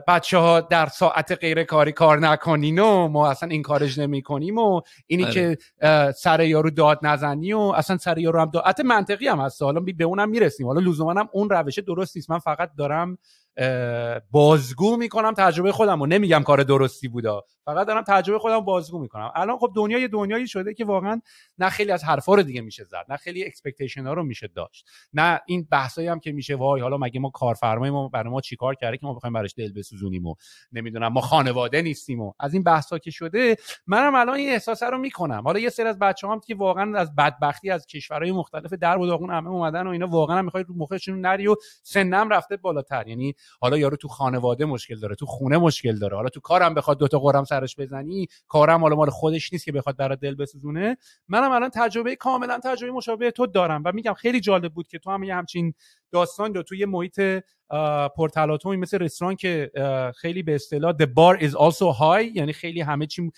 بچه ها در ساعت غیر کاری کار نکنین و ما اصلا این کارش نمی کنیم و اینی آره. که سر یارو داد نزنی و اصلا سر یارو هم داد. منطقی هم هست. حالا به اونم می‌رسیم. حالا لزوما هم اون روشه درست نیست. من فقط دارم بازگو می‌کنم تجربه خودم و نمیگم کار درستی بودا. فقط دارم تجربه خودم بازگو می‌کنم. الان خب دنیا یه دنیایی شده که واقعا نه خیلی از حرفا رو دیگه میشه زد نه خیلی expectation ها رو میشه داشت نه این بحثایی هم که میشه وای حالا مگه ما کارفرمای ما برای ما چیکار کرده که ما بخوایم براش دل بسوزونیم و نمی‌دونم ما خانواده نیستیم و از این بحثا که شده منم الان این احساس رو می‌کنم. حالا یه سری از بچه‌هام که واقعا از بدبختی از کشورهای مختلف در و داغون همه اومدن و اینا واقعا می‌خواد رو مخشون نری و سنم رفته بالاتر. یعنی حالا یارو تو خانواده مشکل داره تو خونه مشکل داره. حالا تو کارم بخواد دوتا غرم سرش بزنی کارم حالا مال خودش نیست که بخواد برات دل بسوزونه. منم الان تجربه کاملا تجربه مشابه تو دارم و میگم خیلی جالب بود که تو هم یه همچین داستان رو توی محیط پرتلاطمی مثل رستوران که خیلی به اصطلاح the bar is also high یعنی خیلی همه چی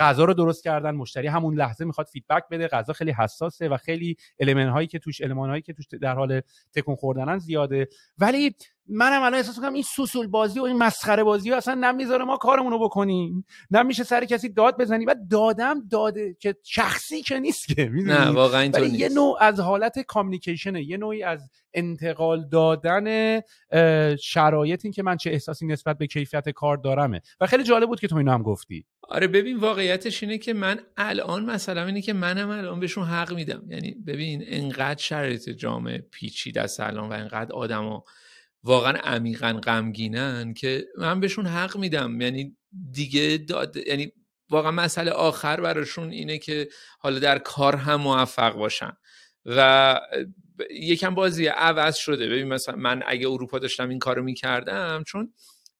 غذا رو درست کردن مشتری همون لحظه می‌خواد feedback بده غذا خیلی حساسه و خیلی element هایی که توش element هایی که توش در حال تکون خوردنن زیاده. ولی منم الان احساس می‌کنم این سوسول بازی و این مسخره بازی اصلا نمی‌ذاره ما کارمون رو بکنیم. نمیشه سر کسی داد بزنی. و دادم داده که شخصی که نیست که نه واقعا اینطور نیست یه نوع از حالت کامیکیشنه یه نوعی از انتقال دادن شرایط این که من چه احساسی نسبت به کیفیت کار دارمه. و خیلی جالب بود که تو اینو هم گفتی. آره ببین واقعیتش اینه که من الان مثلا اینه که منم الان بهشون حق میدم. یعنی ببین انقدر شرایط جامعه پیچیده است الان و انقدر آدما واقعا عمیقا غمگینن که من بهشون حق میدم. یعنی دیگه داد یعنی واقعا مسئله آخر براشون اینه که حالا در کار هم موفق باشن. و یکم بازی عوض شده. ببین مثلا من اگه اروپا داشتم این کارو می‌کردم چون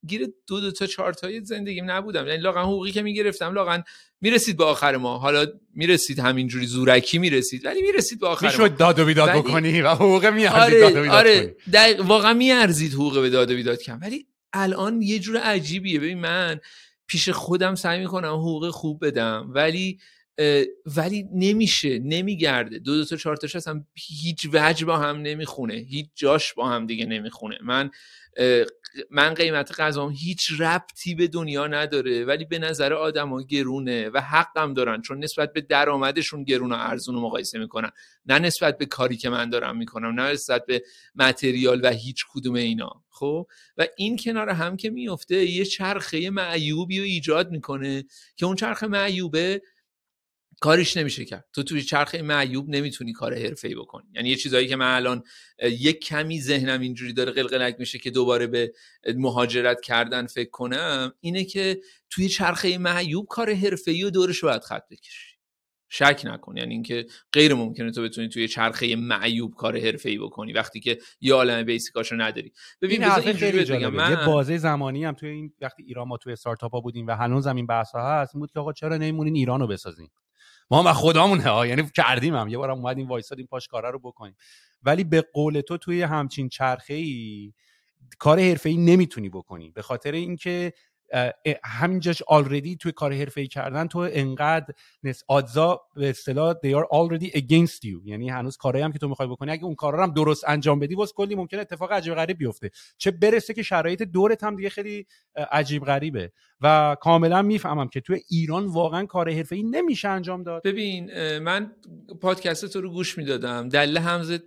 گیر دو دو تا چهار تایی زندگیم نبودم. یعنی لاغن حقوقی که می‌گرفتم لاغن می‌رسید به آخر ما حالا می‌رسید همینجوری زورکی می‌رسید ولی می‌رسید به آخر می‌شد داد و بیداد بکنی و حقوق میارزید آره، داد و بیداد آره واقعا میارزید حقوق به داد و بیداد کم. ولی الان یه جور عجیبیه. ببین من پیش خودم سعی می‌کنم حقوق خوب بدم ولی ولی نمیشه نمیگرده. دو دو تا چهار تاش اصلا هیچ وجه با هم نمی‌خونه. هیچ جاش با هم دیگه نمی‌خونه. من من قیمت غذام هیچ ربطی به دنیا نداره ولی به نظر آدما گرونه و حقم دارن. چون نسبت به درآمدشون گرون و ارزون رو مقایسه می‌کنن. نه نسبت به کاری که من دارم می‌کنم نه نسبت به متریال و هیچ کدوم اینا. خب؟ و این کنار هم که میفته یه چرخه معیوبی رو ایجاد می‌کنه که اون چرخه معیوبه کارش نمیشه کرد. تو توی چرخه معیوب نمی‌تونی کار حرفه‌ای بکنی. یعنی یه چیزایی که من الان یک کمی ذهنم اینجوری داره قلقلک میشه که دوباره به مهاجرت کردن فکر کنم اینه که توی چرخه معیوب کار حرفه‌ای و دورش باید خط بکشی. شک نکن. یعنی اینکه غیر ممکنه تو بتونی توی چرخه معیوب کار حرفه‌ای بکنی وقتی که یه عالم بیسیکاشو نداری. ببین این خیلی بگم. من یه بازه زمانی هم توی این وقتی ایران ما توی استارتاپ ها بودیم و هنوز هم این بحث ها هست بود که آقا چرا نمیمونین ایرانو بسازین؟ ما هم خدامونه ها یعنی کردیم هم. یه بارم اومدیم وایسادیم پاش کارا رو بکنیم. ولی به قول تو توی همچین چرخه ای کار حرفه ای نمی‌تونی بکنی. به خاطر اینکه همینجاش آلردی توی کار حرفه‌ای کردن تو انقدر نس آدزا به اصطلاح they are already against you. یعنی هنوز کارهایی هم که تو می‌خوای بکنی اگه اون کارا هم درست انجام بدی واسه کلی ممکنه اتفاق عجیب غریب بیفته. چه برسه که شرایط دورت هم دیگه خیلی عجیب غریبه. و کاملا می‌فهمم که توی ایران واقعا کار حرفه‌ای نمیشه انجام داد. ببین من پادکست تو رو گوش می‌دادم. دلیل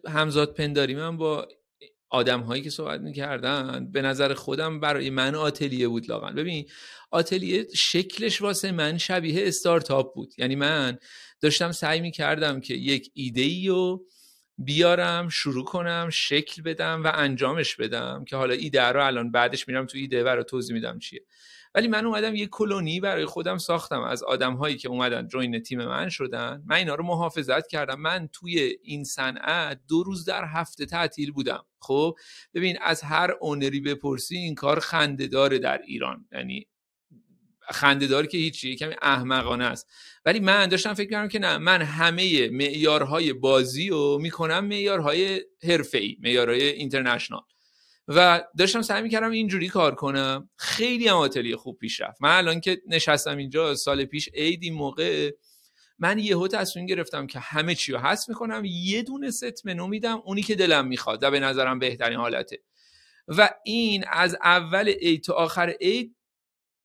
همزاد پنداری. من با آدم هایی که صحبت می‌کردن به نظر خودم برای من آتلیه بود لاغن ببین آتلیه شکلش واسه من شبیه استارتاپ بود. یعنی من داشتم سعی می‌کردم که یک ایده ای و بیارم شروع کنم شکل بدم و انجامش بدم که حالا ایده رو الان بعدش میرم تو ایده رو توضیح میدم چیه. ولی من اومدم یه کلونی برای خودم ساختم. از آدم هایی که اومدن جوین تیم من شدن. من اینا رو محافظت کردم. من توی این صنعت دو روز در هفته تعطیل بودم. خب ببین از هر اونری بپرسی این کار خندهداره در ایران. یعنی خندهدار که هیچی کمی احمقانه است. ولی من داشتم فکر کردم که نه من همه معیارهای بازی رو می‌کنم معیارهای حرفه‌ای معیارهای اینترنشنال و داشتم سعی می‌کردم اینجوری کار کنم. خیلی هم آتلیه خوب پیش رفت. من الان که نشستم اینجا سال پیش عید این موقع من یهو تصمیم گرفتم که همه چی رو حذف می‌کنم. یه دونه ست منو میدم اونی که دلم می‌خواد و به نظرم بهترین حالته. و این از اول عید تا آخر عید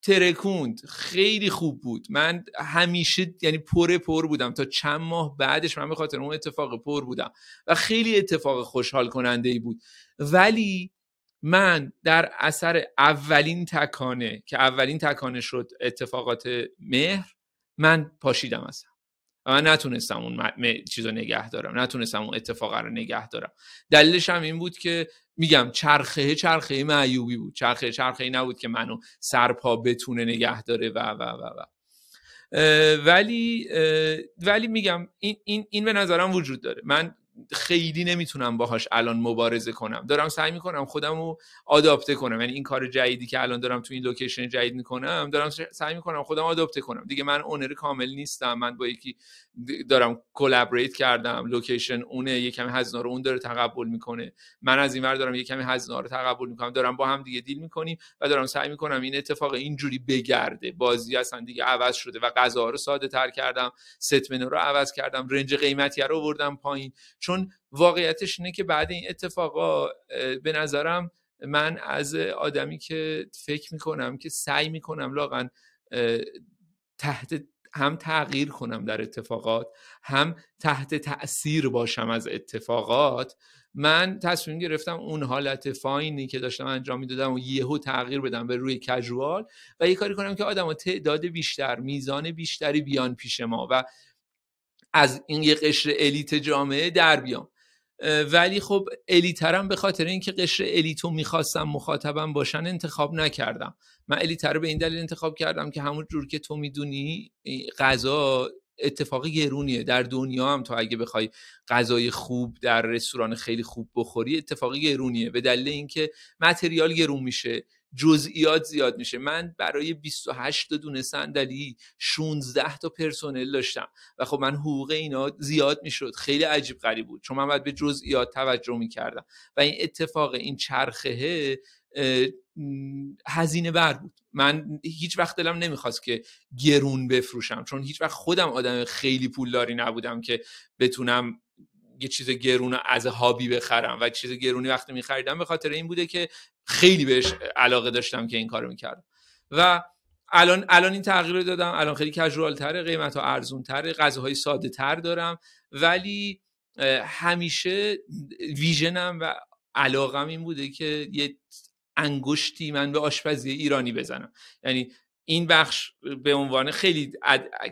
ترکوند. خیلی خوب بود. من همیشه یعنی پر پر بودم. تا چند ماه بعدش من به خاطر اون اتفاق پر بودم. و خیلی اتفاق خوشحال کننده ای بود. ولی من در اثر اولین تکانه که اولین تکانه شد اتفاقات مهر من پاشیدم اصلا. و من نتونستم اون چیز رو نگه دارم نتونستم اون اتفاق رو نگه دارم. دلیلش هم این بود که میگم چرخه چرخه معیوبی بود. چرخه چرخه نبود که منو سرپا بتونه نگه داره و و و و. ولی ولی میگم این, این, این به نظرم وجود داره. من خیلی نمی‌تونم باهاش الان مبارزه کنم. دارم سعی می‌کنم خودم رو آداپته کنم. یعنی این کار جدیدی که الان دارم تو این لوکیشن جدید می‌کنم دارم سعی می‌کنم خودم آداپته کنم. دیگه من اونر کامل نیستم. من با یکی دارم collaborate کردم. location اونه یه کمی هزینه رو اون داره تقبل می‌کنه. من از این ور دارم کمی هزینه رو تقبل می‌کنم. دارم با هم دیگه deal می‌کنیم و دارم سعی می‌کنم این اتفاق اینجوری بگرده. بازی اصلا دیگه عوض شده و غذا رو ساده تر کردم. set menu رو عوض کردم. range قیمتی رو آوردم پایین. چون واقعیتش اینه که بعد این اتفاقا به نظرم من از آدمی که فکر می‌کنم که سعی می‌کنم لااقل تحت هم تغییر کنم در اتفاقات هم تحت تاثیر باشم از اتفاقات من تصمیم گرفتم اون حالت فاینی که داشتم انجام می‌دادم و یهو تغییر بدم به روی کژوال و یه کاری کنم که آدم تعداد بیشتر میزان بیشتری بیان پیش ما و از این یه قشر الیت جامعه در بیام. ولی خب الیترم به خاطر اینکه قشر الیتو می‌خواستم مخاطبم باشن انتخاب نکردم. من الیتر به این دلیل انتخاب کردم که همون جور که تو می‌دونی غذا اتفاقی گرونیه. در دنیا هم تو اگه بخوای غذای خوب در رستوران خیلی خوب بخوری اتفاقی گرونیه. به دلیل اینکه متریال گرون میشه. جزئیات زیاد میشه. من برای 28 دونه صندلی 16 تا پرسنل داشتم و خب من حقوق اینا زیاد می‌شد. خیلی عجیب غریب بود. چون من باید به جزئیات توجه می‌کردم. و این اتفاق این چرخه هزینه بر بود. من هیچ وقت دلم نمی‌خواست که گرون بفروشم. چون هیچ وقت خودم آدم خیلی پولداری نبودم که بتونم یه چیز گرون از هابی بخرم. و چیز گرونی وقتی میخریدم به خاطر این بوده که خیلی بهش علاقه داشتم که این کارو می‌کردم و الان الان این تغییر دادم. الان خیلی کژوال تره قیمت ها ارزون تره غذاهای ساده تر دارم. ولی همیشه ویژنم و علاقم این بوده که یه انگشتی من به آشپزی ایرانی بزنم. یعنی این بخش به عنوان خیلی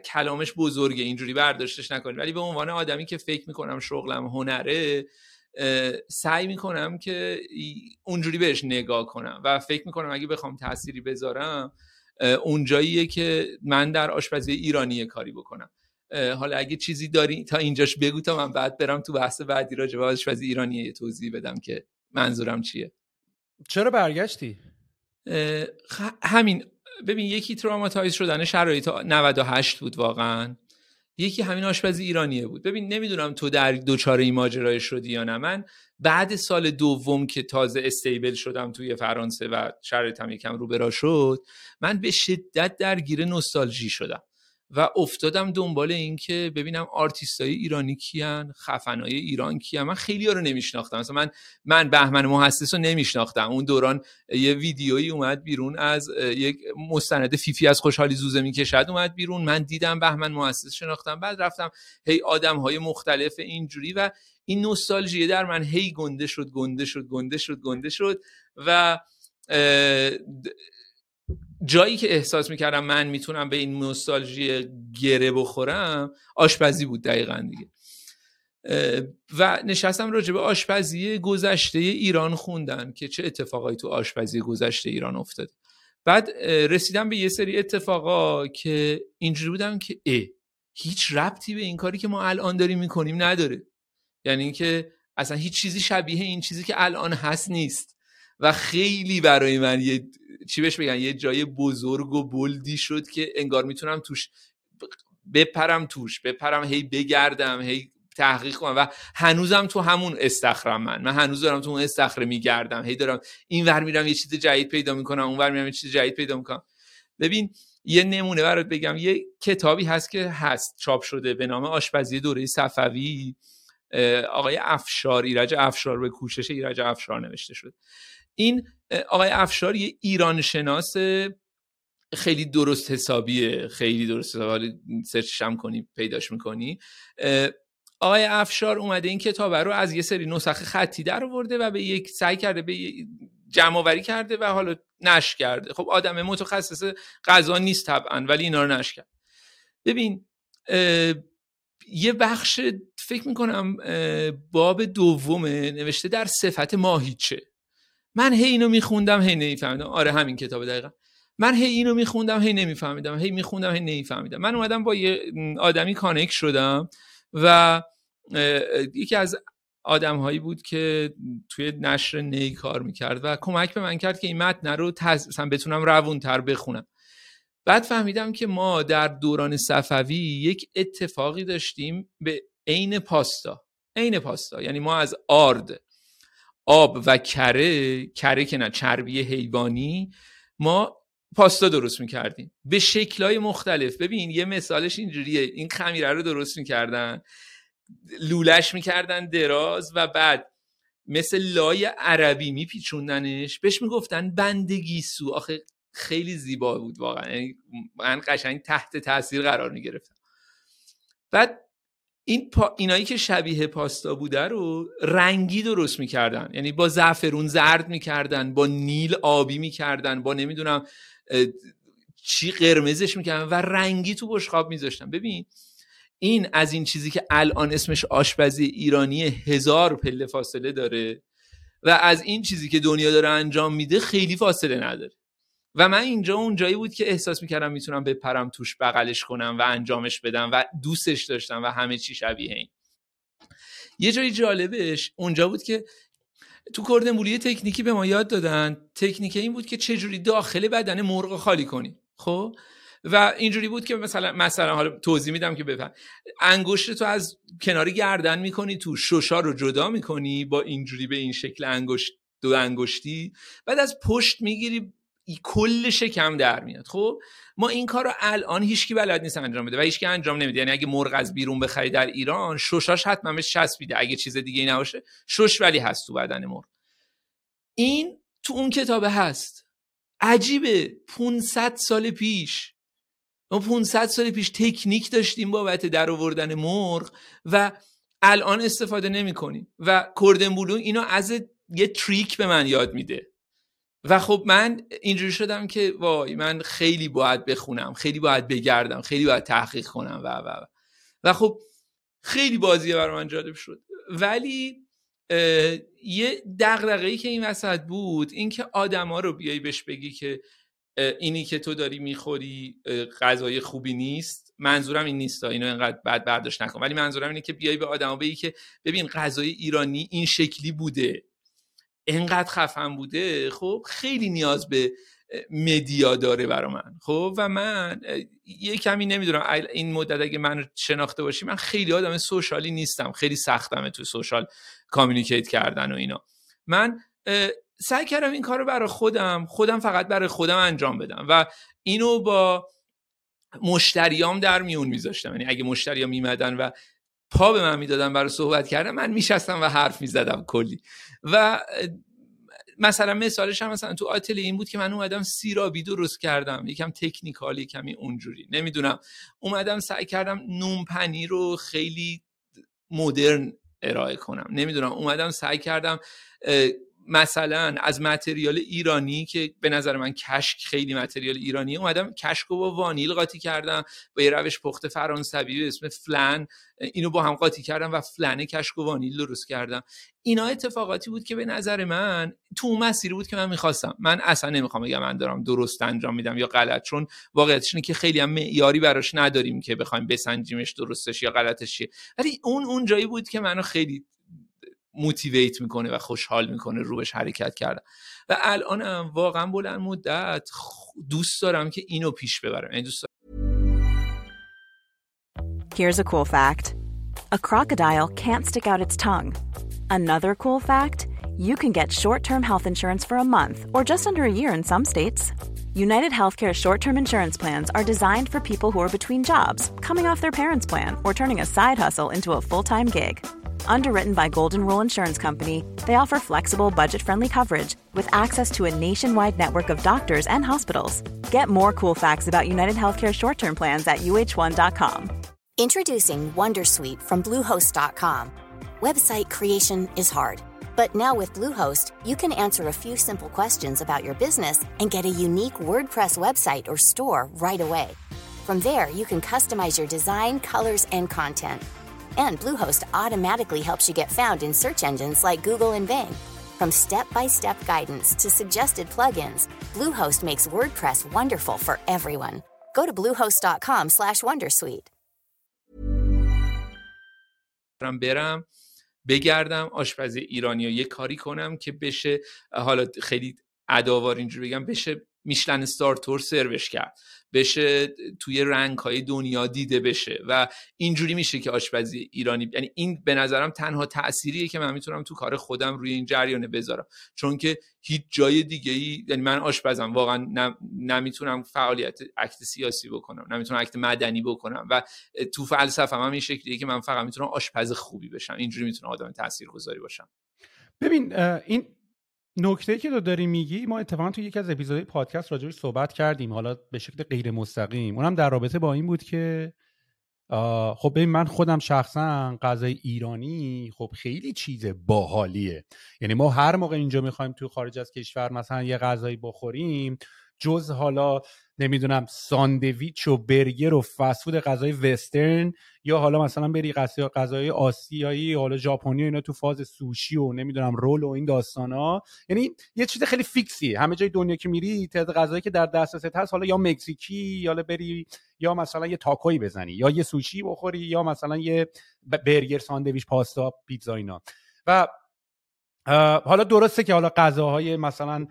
کلامش بزرگه اینجوری برداشتش نکنید. ولی به عنوان آدمی که فکر می‌کنم شغلم هنره سعی می‌کنم که اونجوری بهش نگاه کنم و فکر می‌کنم اگه بخوام تأثیری بذارم اونجاییه که من در آشپزی ایرانی کاری بکنم. حالا اگه چیزی داری تا اینجاش بگو تا من بعد برم تو بحث بعدی راجع به آشپزی ایرانی توضیح بدم که منظورم چیه. چرا برگشتی؟ همین. ببین یکی تراماتایز شدن شرایط 98 بود واقعا. یکی همین آشپزی ایرانیه بود. ببین نمی‌دونم تو در دوچار این ماجرای شدی یا نه. من بعد سال دوم که تازه استیبل شدم توی فرانسه و شرایطم یکم رو برا شد من به شدت درگیر نوستالژی شدم. و افتادم دنبال این که ببینم آرتیستای ایرانی کیان خفنای ایران کیان. من خیلی ها رو نمیشناختم. مثلا من من بهمن محصص رو نمیشناختم. اون دوران یه ویدیویی اومد بیرون از یک مستند فیفی از خوشحالی زوزه می‌کشد اومد بیرون. من دیدم بهمن محصص شناختم. بعد رفتم هی آدم های مختلف اینجوری و این نوستالژی در من هی گنده شد گنده شد گنده شد گنده شد و جایی که احساس می‌کردم من می‌تونم به این نوستالژی گره بخورم آشپزی بود دقیقا دیگه. و نشستم راجع به آشپزی گذشته ایران خوندن که چه اتفاقایی تو آشپزی گذشته ایران افتاده. بعد رسیدم به یه سری اتفاقا که اینجوری بودم که اه هیچ ربطی به این کاری که ما الان داریم می‌کنیم نداره. یعنی اینکه اصلا هیچ چیزی شبیه این چیزی که الان هست نیست. و خیلی برای من یه چی بهش بگن یه جای بزرگ و بلدی شد که انگار می‌تونم توش بپرم توش بپرم هی بگردم هی تحقیق کنم و هنوزم تو همون استخرم من. من هنوز دارم تو اون استخره میگردم هی دارم این ور میرم یه چیز جدید پیدا می‌کنم اون ور میرم یه چیز جدید پیدا می‌کنم. ببین یه نمونه برات بگم یه کتابی هست که هست چاپ شده به نام آشپزی دوره صفوی. آقای افشار ایرج افشار به کوشش ایرج افشار نوشته شد. این آقای افشار یه ایران شناس خیلی درست حسابیه خیلی درست حسابی سرچش هم کنی پیداش می‌کنی. آقای افشار اومده این کتاب رو از یه سری نسخه خطی در آورده و به یک سعی کرده به جمع کرده و حالا نش کرده. خب آدم متخصص غذا نیست طبعا ولی اینا رو نش کرد. ببین یه بخش فکر می‌کنم باب دومه نوشته در صفت ماهیچه. من هی اینو میخوندم هی نمیفهمیدم. آره همین کتاب دقیقا. من هی اینو میخوندم هی نمیفهمیدم. هی میخوندم هی نمیفهمیدم. من اومدم با یه آدمی کانک شدم و یکی از آدم هایی بود که توی نشر نی کار می‌کرد و کمک به من کرد که این متن رو تز... بتونم روون تر بخونم. بعد فهمیدم که ما در دوران صفوی یک اتفاقی داشتیم به عین پاستا. عین پاستا. یعنی ما از آرد آب و کره کره که نه چربی حیوانی ما پاستا درست می‌کردیم. به شکلهای مختلف. ببین یه مثالش اینجوریه. این خمیره رو درست می‌کردن. لولش می‌کردن دراز و بعد مثل لای عربی میپیچوندنش. بهش می‌گفتن بندگی سو آخه خیلی زیبا بود واقعا. یعنی من قشنگ تحت تاثیر قرار می‌گرفتم. بعد این پا... اینایی که شبیه پاستا بوده رو رنگی درست می‌کردن. یعنی با زعفرون زرد می‌کردن با نیل آبی می‌کردن با نمی‌دونم چی قرمزش می‌کردن و رنگی تو بشقاب میذاشتن. ببین این از این چیزی که الان اسمش آشپزی ایرانی هزار پله فاصله داره و از این چیزی که دنیا داره انجام میده خیلی فاصله نداره. و من اینجا اون جایی بود که احساس می‌کردم می‌تونم بپرم توش بغلش کنم و انجامش بدم و دوستش داشتم و همه چی شبیه این. یه جایی جالبش اونجا بود که تو کردمولی تکنیکی به ما یاد دادن. تکنیک این بود که چجوری داخل بدن مرغ خالی کنی. خب؟ و اینجوری بود که مثلا مثلا حالا توضیح میدم که بفهم. انگشت تو از کنار گردن می‌کنی تو شوشا رو جدا می‌کنی با اینجوری به این شکل انگشت دو انگشتی. بعد از پشت می‌گیری کل شکم در میاد. خب ما این کار رو الان هیچکی بلد نیست انجام بده و هیچکی انجام نمیده. یعنی اگه مرغ از بیرون بخری در ایران شوشاش حتما بهش چسبیده اگه چیز دیگه ای نباشه شش ولی هست تو بدن مرغ. این تو اون کتابه هست. عجیبه. 500 سال پیش. ما 500 سال پیش تکنیک داشتیم بابت در آوردن مرغ و الان استفاده نمی کنیم و کردن اینو از یه تریک به من یاد میده. و خب من اینجوری شدم که وای من خیلی باید بخونم خیلی باید بگردم خیلی باید تحقیق کنم و و و, و خب خیلی بازی برای من جالب شد. ولی یه دغدغه‌ای که این وسط بود اینکه آدما رو بیای بهش بگی که اینی که تو داری می‌خوری غذای خوبی نیست. منظورم این نیست اینو اینقدر بد برداشت نکن. ولی منظورم اینه که بیای به آدما بگی که ببین غذای ایرانی این شکلی بوده. انقدر خفن بوده خب خیلی نیاز به media داره برا من خب و من یه کمی نمی‌دونم این مدت اگه من شناخته باشی من خیلی آدم social ی نیستم خیلی سختمه تو social communicate کردن و اینا. من سعی کردم این کار رو برای خودم خودم فقط برای خودم انجام بدم و اینو با مشتریام در میون میذاشتم. یعنی اگه مشتریام میمدن و پا به من می‌دادن برای صحبت کردن من میشستم و حرف می‌زدم کلی. و مثلا مثالش هم مثلا تو آتل این بود که من اومدم سیرابی درست کردم. یکم تکنیکالی کمی اونجوری. نمی‌دونم. اومدم سعی کردم نون پنیر رو خیلی مدرن ارائه کنم. نمی‌دونم. اومدم سعی کردم مثلا از متریال ایرانی که به نظر من کشک خیلی متریال ایرانی اومدم کشک رو با وانیل قاطی کردم. با یه روش پخت فرانسوی به اسم فلن اینو با هم قاطی کردم و فلن کشک و وانیل درست کردم. اینا اتفاقاتی بود که به نظر من تو اون مسیری بود که من می‌خواستم. من اصلا نمی‌خوام بگم من دارم درست انجام میدم یا غلط چون واقعیتش اینه که خیلی هم معیاری براش نداریم که بخوایم بسنجیمش درستش یا غلطش چیه. ولی اون اون جایی بود که منو خیلی موتیویت می‌کنه و خوشحال می‌کنه رو بهش حرکت کردم و الانم واقعا بلند مدت دوست دارم که اینو پیش ببرم یعنی دوست Here's a cool fact. A crocodile can't stick out its tongue. Another cool fact, you can get short-term health insurance for a month or just under a year in some states. United Healthcare short-term insurance plans are designed for people who are between jobs, coming off their parents' plan, or turning a side hustle into a full-time gig. Underwritten by Golden Rule Insurance Company, they offer flexible, budget friendly coverage with access to a nationwide network of doctors and hospitals. Get more cool facts about United Healthcare short term plans at uh1.com. Introducing Wondersuite from Bluehost.com. Website creation is hard, but now with Bluehost, you can answer a few simple questions about your business and get a unique WordPress website or store right away. From there, you can customize your design, colors, and content and Bluehost automatically helps you get found in search engines like Google and Bing. From step-by-step guidance to suggested plugins, Bluehost makes WordPress wonderful for everyone. Go to bluehost.com/wondersuite. برم بگردم آشپزی ایرانی یه کاری کنم که بشه حالا خیلی اداوار اینجوری بگم بشه میشلن استار تور سروش کرد بشه توی رنگ های دنیا دیده بشه. و اینجوری میشه که آشپزی ایرانی یعنی این به نظرم تنها تأثیریه که من می‌تونم تو کار خودم روی این جریانه بذارم. چون که هیچ جای دیگه ای یعنی من آشپزم واقعا نمی‌تونم فعالیت اکت سیاسی بکنم نمی‌تونم اکت مدنی بکنم. و تو فلسفه هم این شکلیه که من فقط می‌تونم آشپز خوبی بشم. اینجوری می‌تونم آدم تاثیرگذاری باشم. ببین این نکته که تو داری میگی ما اتفاقا تو یکی از اپیزودهای پادکست راجعش صحبت کردیم. حالا به شکل غیر مستقیم. اونم در رابطه با این بود که خب ببین من خودم شخصا غذای ایرانی خب خیلی چیز باحالیه. یعنی ما هر موقع اینجا می‌خوایم تو خارج از کشور مثلا یه غذایی بخوریم جز حالا نمی‌دونم ساندویچ و برگر و فسفود غذای وسترن یا حالا مثلا بری غذای آسیایی حالا ژاپنی و اینا تو فاز سوشی و نمی‌دونم رول و این داستان ها یعنی یه چیز خیلی فیکسیه. همه جای دنیا که میری تعداد غذایی که در دسترست هست حالا یا مکزیکی یا بری یا مثلا یه تاکوی بزنی یا یه سوشی بخوری یا مثلا یه برگر ساندویچ پاستا پیتزا اینا. و حالا درسته که حالا غذاهای مثلا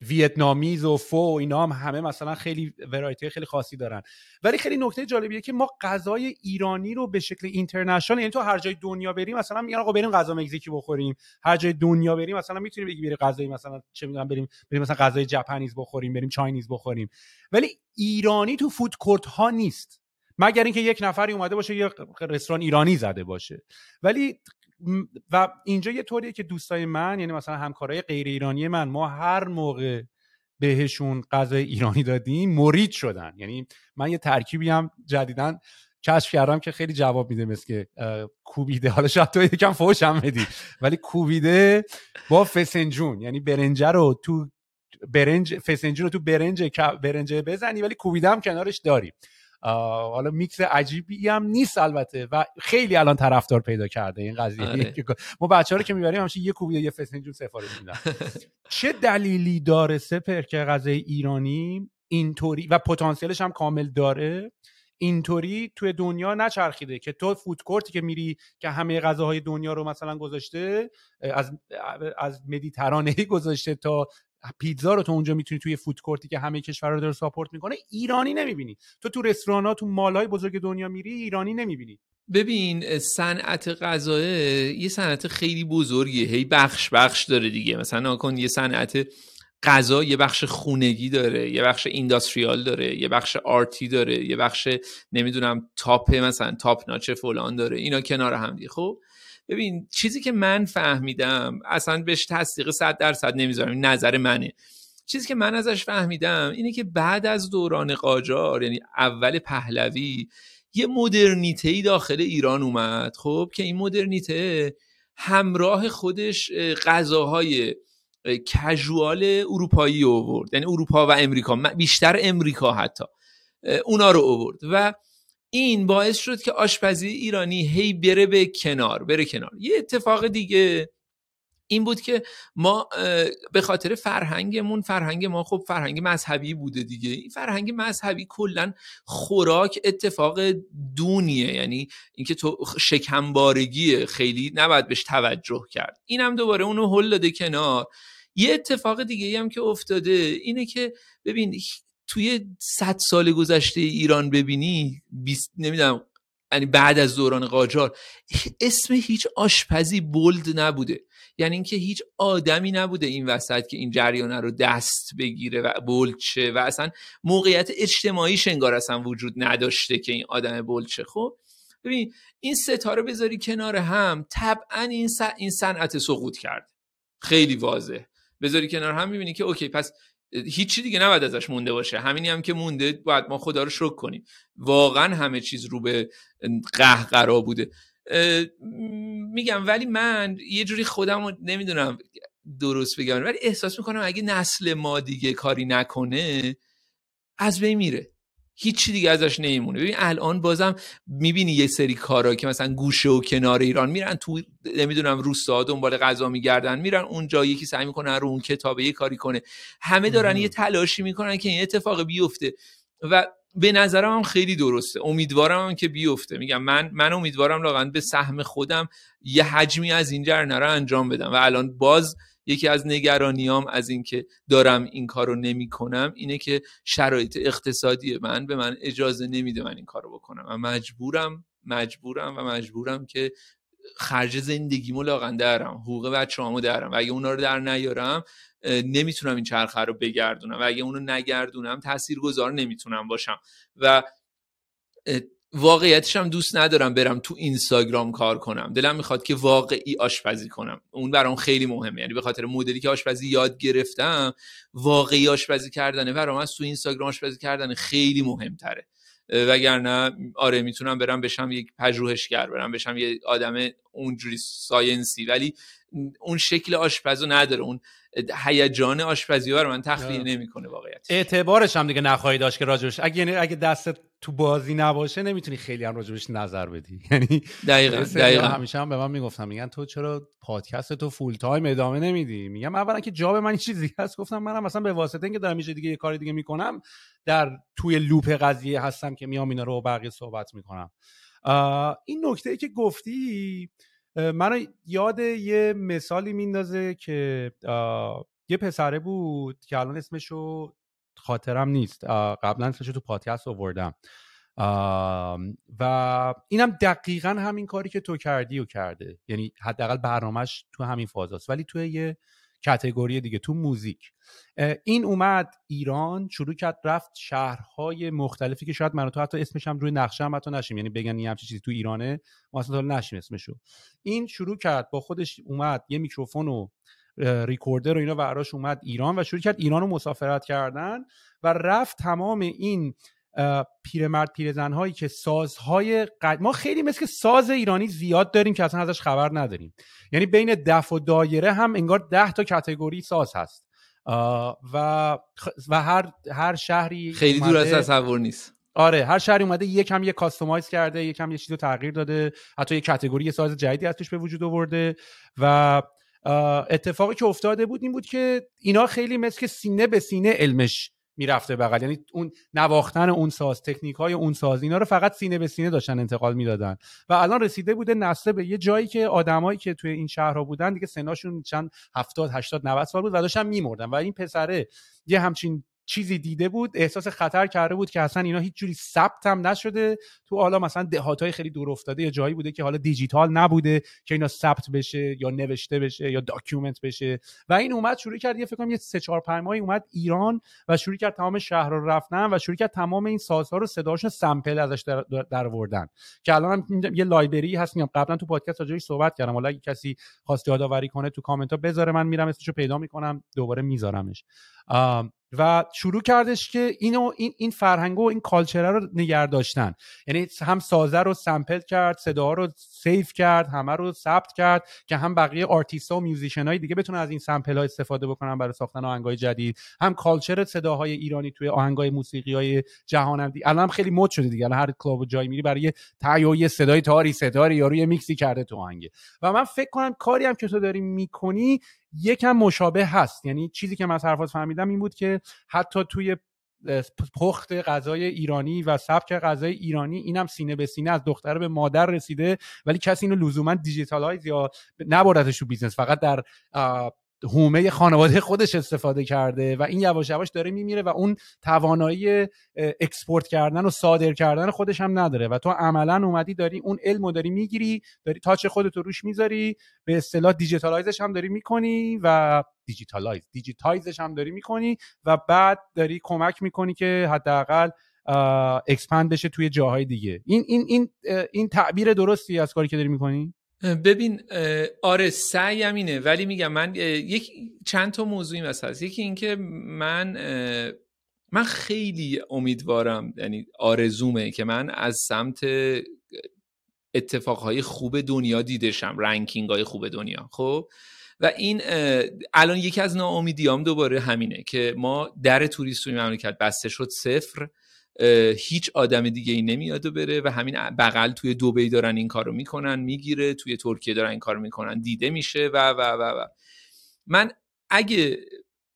ویتنامیز و فو و اینا هم همه مثلا خیلی ورایتی خیلی خاصی دارن. ولی خیلی نکته جالبیه که ما غذای ایرانی رو به شکل اینترنشنال یعنی تو هر جای دنیا بریم مثلا میگن آقا بریم غذا مکزیکی بخوریم. هر جای دنیا بریم مثلا می‌تونیم بگی بریم غذای مثلا چه می‌دونم بریم بریم مثلا غذای ژاپنیز بخوریم بریم چاینیز بخوریم. ولی ایرانی تو فود کورت ها نیست. مگر اینکه یک نفری اومده باشه یه رستوران ایرانی زده باشه. ولی و اینجا یه طوریه که دوستای من یعنی مثلا همکارای غیر ایرانی من ما هر موقع بهشون غذای ایرانی دادیم مرید شدن. یعنی من یه ترکیبی هم جدیدن کشف کردم که خیلی جواب میده مثل که کوبیده. حالا شاید تو یکم فوش هم بدی. ولی کوبیده با فسنجون. یعنی برنجه رو تو برنج فسنجون رو تو برنج برنجه بزنی ولی کوبیده هم کنارش داری. حالا میکس عجیبی هم نیست البته و خیلی الان طرفدار پیدا کرده این قضیه. آره. *laughs* ما بچه ها رو که می‌بریم همشه یه کوبی یه فسنجون سفارش میدن. *laughs* چه دلیلی داره سپر که غذای ایرانی اینطوری و پتانسیلش هم کامل داره؟ اینطوری توی دنیا نچرخیده که تو فود کورتی که میری که همه غذاهای دنیا رو مثلا گذاشته از از مدیترانه گذاشته تا پیتزا رو تو اونجا می‌تونی توی فود کورتی که همه کشورها رو داره ساپورت می‌کنه ایرانی نمی‌بینی. تو تو رستوران تو مالای بزرگ دنیا میری ایرانی نمی‌بینی. ببین صنعت غذا یه صنعت خیلی بزرگیه. هی بخش بخش داره دیگه. مثلا کن یه صنعت غذا یه بخش خونگی داره یه بخش اینداستریال داره یه بخش آرتی داره یه بخش نمی‌دونم تاپ مثلا تاپ ناچ فلان داره. اینا کنار هم دیگه. خب؟ ببین چیزی که من فهمیدم اصلا بهش تصدیق صد درصد نمی‌ذارم نظر منه. چیزی که من ازش فهمیدم اینه که بعد از دوران قاجار یعنی اول پهلوی یه مدرنیته ای داخل ایران اومد خب که این مدرنیته همراه خودش غذاهای کژوال اروپایی اوورد یعنی اروپا و امریکا بیشتر امریکا حتی اونا رو اوورد و این باعث شد که آشپزی ایرانی هی بره به کنار بره کنار. یه اتفاق دیگه این بود که ما به خاطر فرهنگمون فرهنگ ما خب فرهنگ مذهبی بوده دیگه. این فرهنگ مذهبی کلا خوراک اتفاق دونیه. یعنی اینکه تو شکمبارگیه خیلی نباید بهش توجه کرد. اینم دوباره اونو هل داده کنار. یه اتفاق دیگه هم که افتاده اینه که ببین توی صد سال گذشته ایران ببینی نمی‌دونم یعنی بعد از دوران قاجار اسم هیچ آشپزی بولد نبوده. یعنی اینکه هیچ آدمی نبوده این وسط که این جریانه رو دست بگیره و بولچه و اصلا موقعیت اجتماعی انگار اصلا وجود نداشته که این آدم بولچه خب ببین این ستاره بذاری کنار هم طبعا این صنعت سقوط کرد. خیلی واضح. بذاری کنار هم می‌بینی که اوکی پس هیچی دیگه نباید ازش مونده باشه. همینی هم که مونده باید ما خدا رو شکر کنیم. واقعا همه چیز رو به قهقرا بوده. میگم ولی من یه جوری خودم رو نمی‌دونم درست بگم ولی احساس می‌کنم اگه نسل ما دیگه کاری نکنه از بین میره. هیچی دیگه ازش نمیمونه. ببین الان بازم می‌بینی یه سری کارا که مثلا گوشه و کنار ایران میرن تو نمی‌دونم روستا دنبال غذا میگردن میرن اونجا یکی سعی می‌کنه رو اون کتابه یه کاری کنه. همه دارن یه تلاشی می‌کنن که این اتفاق بیفته. و به نظرم هم خیلی درسته. امیدوارم هم که بیفته. میگم من من امیدوارم واقعا به سهم خودم یه حجمی از این جرنه رو انجام بدم. و الان باز یکی از نگرانیام از اینکه دارم این کارو نمی‌کنم اینه که شرایط اقتصادی من به من اجازه نمیده من این کارو بکنم و مجبورم مجبورم و مجبورم که خرج زندگیمو لاغن درم حقوق بچه‌هامو درم. و اگه اونا رو در نیارم نمی‌تونم این چرخه رو بگردونم و اگه اونو نگردونم تاثیرگذار نمی‌تونم باشم. و واقعیتش هم دوست ندارم برم تو اینستاگرام کار کنم. دلم می‌خواد که واقعی آشپزی کنم. اون برام خیلی مهمه. یعنی به خاطر مدلی که آشپزی یاد گرفتم واقعی آشپزی کردنه. برام از تو اینستاگرام آشپزی کردن خیلی مهمتره. وگرنه آره می‌تونم برم بشم یک پژوهشگر برم بشم یه آدم اونجوری science ی. ولی اون شکل آشپزو نداره. اون هیجان آشپزی رو من تخلیه نمی‌کنه واقعیت اعتبارش هم دیگه نخواهی داشت که راجبش. اگه یعنی اگه دستت تو بازی نباشه نمی‌تونی خیلی هم راجبش نظر بدی. *laughs* یعنی دقیقاً دقیقاً. همیشه هم به من می‌گفتم میگن تو چرا پادکست تو full time ادامه نمیدی؟ میگم اولا که job من این چیزی هست. گفتم منم مثلا به واسطه اینکه دارم میشه دیگه یه کار دیگه می‌کنم در توی لوپ قضیه هستم که میام اینا رو بقیه صحبت می‌کنم. این نکته ای که گفتی منو یاد یه مثالی میندازه که یه پسره بود که الان اسمشو خاطرم نیست. قبلا اسمشو تو پادکست آوردم. و اینم دقیقا همین کاری که تو کردی و کرده. یعنی حداقل برنامهش تو همین فاز ولی توی یه کتگوری دیگه تو موزیک. این اومد ایران شروع کرد رفت شهرهای مختلفی که شاید من تو حتی اسمش هم روی نقشه هم حتی نشیم. یعنی بگن این چیزی تو ایرانه ما اصلا نشیم اسمشو. این شروع کرد با خودش اومد یه میکروفون و ریکوردر و اینا براش اومد ایران و شروع کرد ایران رو مسافرت کردن و رفت تمام این پیرمرد پیرزن هایی که سازهای قد... ما خیلی مثل ساز ایرانی زیاد داریم که اصلا ازش خبر نداریم. یعنی بین دف و دایره هم انگار ده تا کتگوری ساز هست. و و هر هر شهری خیلی دور از تصور نیست. آره هر شهری اومده یکم یه کاستومایز کرده یکم یه چیزو تغییر داده. حتی یه کاتگوری ساز جدیدی از توش به وجود آورده و اتفاقی که افتاده بود این بود که اینا خیلی مثل که سینه به سینه علمش می‌رفته بغل. یعنی اون نواختن اون ساز تکنیک های اون ساز اینا رو فقط سینه به سینه داشتن انتقال می‌دادن. و الان رسیده بوده نسل به یه جایی که آدمایی که توی این شهرها بودن دیگه سناشون چند 70 80 90 سال بود و داشتن میمردن. و این پسره یه همچین چیزی دیده بود احساس خطر کرده بود که اصلا اینا هیچ جوری ثبت هم نشده. تو حالا مثلا دهاتای خیلی دور افتاده یا جایی بوده که حالا دیجیتال نبوده که اینا ثبت بشه یا نوشته بشه یا document بشه. و این اومد شروع کرد یه فکر کنم یه سه چهار پنج ماهی اومد ایران و شروع کرد تمام شهر رو رفتن و شروع کرد تمام این سازها رو صداشون sample ازش در آوردن. که الان یه library هست میام قبلا تو پادکست راجبش صحبت کردم. حالا اگه کسی خواست یادآوری کنه تو کامنت ها بذاره من میرم اسمشو پیدا می‌کنم دوباره میذارمش. و شروع کردش که اینو این این فرهنگ و این culture ه رو نگه داشتن. یعنی هم سازه رو sample کرد صداها رو save کرد همه رو ثبت کرد که هم بقیه آرتیست و musician های دیگه بتونن از این sample ها استفاده بکنن برای ساختن آهنگای جدید. هم culture صداهای ایرانی توی آهنگای موسیقی های جهان هم الان هم خیلی مد شده دیگه. الان هر club و جای میری برای یه صدای تاری ستاری یا روی میکسی کرده تو آهنگ و من فکر کنم کاری هم که تو داری می‌کنی یکم مشابه هست. یعنی چیزی که من از حرفات فهمیدم این بود که حتی توی پخت غذای ایرانی و سبک غذای ایرانی اینم سینه به سینه از دختر به مادر رسیده ولی کسی اینو لزوما digitalize یا نبردتش تو business فقط در حومه خانواده خودش استفاده کرده و این یواش یواش داره میمیره و اون توانایی export کردن و صادر کردن خودش هم نداره و تو عملا اومدی داری اون علم رو داری می‌گیری داری touch خودت رو روش می‌ذاری به اصطلاح digitalize ش هم داری می‌کنی و digitalize digitize ش هم داری می‌کنی و بعد داری کمک می‌کنی که حداقل expand بشه توی جاهای دیگه. این این این این تعبیر درستی از کاری که داری می‌کنی؟ ببین آره سعیم اینه. ولی میگم من یک چند تا موضوعی مثلا هست. یکی اینکه من من خیلی امیدوارم یعنی آرزومه که من از سمت اتفاقهای خوب دنیا دیدشم رنکینگ های خوب دنیا خب؟ و این الان یکی از ناامیدیام دوباره همینه که ما در توریست توی مملکت بسته شد صفر. هیچ آدم دیگه ای نمیاد و بره و همین بغل توی دوبی دارن این کارو می‌کنن می‌گیره توی ترکیه دارن این کارو می‌کنن دیده میشه و و و و. من اگه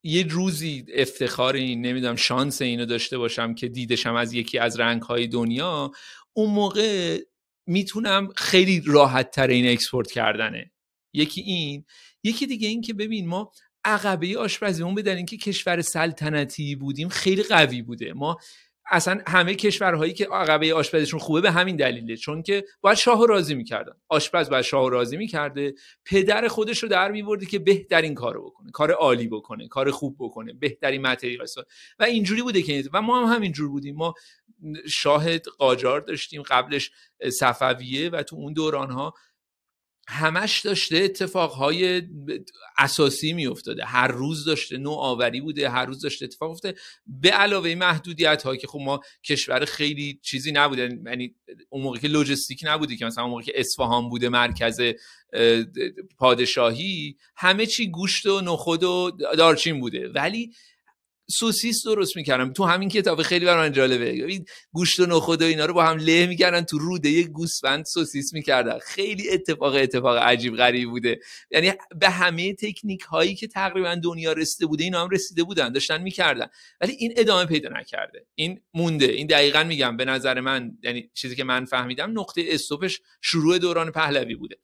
یه روزی افتخار این نمی‌دونم شانس اینو داشته باشم که دیدشم از یکی از رنگ های دنیا اون موقع می‌تونم خیلی راحت تر این اکسپورت کردنه. یکی این. یکی دیگه این که ببین ما عقبه آشپزیمون بدن اینکه کشور سلطنتی بودیم خیلی قوی بوده. ما اصلا همه کشورهایی که عقبه آشپزشون خوبه به همین دلیله چون که باید شاه راضی می‌کردن. آشپز باید شاه راضی می‌کرده. پدر خودش رو در میبرده که بهترین کارو بکنه کار عالی بکنه کار خوب بکنه بهترین متریال و اینجوری بوده که و ما هم همینجور بودیم. ما شاهد قاجار داشتیم قبلش صفویه و تو اون دوران ها همش داشته اتفاقهای اساسی میافتاده. هر روز داشته نوآوری بوده هر روز داشته اتفاق افتاده به علاوه محدودیت هایی که خب ما کشور خیلی چیزی نبوده. یعنی اون موقع که لوجستیک نبوده که مثلا اون موقع که اصفهان بوده مرکز پادشاهی همه چی گوشت و نخود و دارچین بوده. ولی سوسیس درست می‌کردم. تو همین کتاب خیلی برای من جالبه گوشت و نخود و اینا رو با هم له می‌کردن تو روده یه گوسفند سوسیس می‌کردن. خیلی اتفاق اتفاق عجیب غریب بوده. یعنی به همه تکنیک هایی که تقریبا دنیا رسیده بوده اینا هم رسیده بودن داشتن می‌کردن. ولی این ادامه پیدا نکرده. این مونده. این دقیقا میگم به نظر من یعنی چیزی که من فهمیدم نقطه stop ش شروع دوران پهلوی بوده.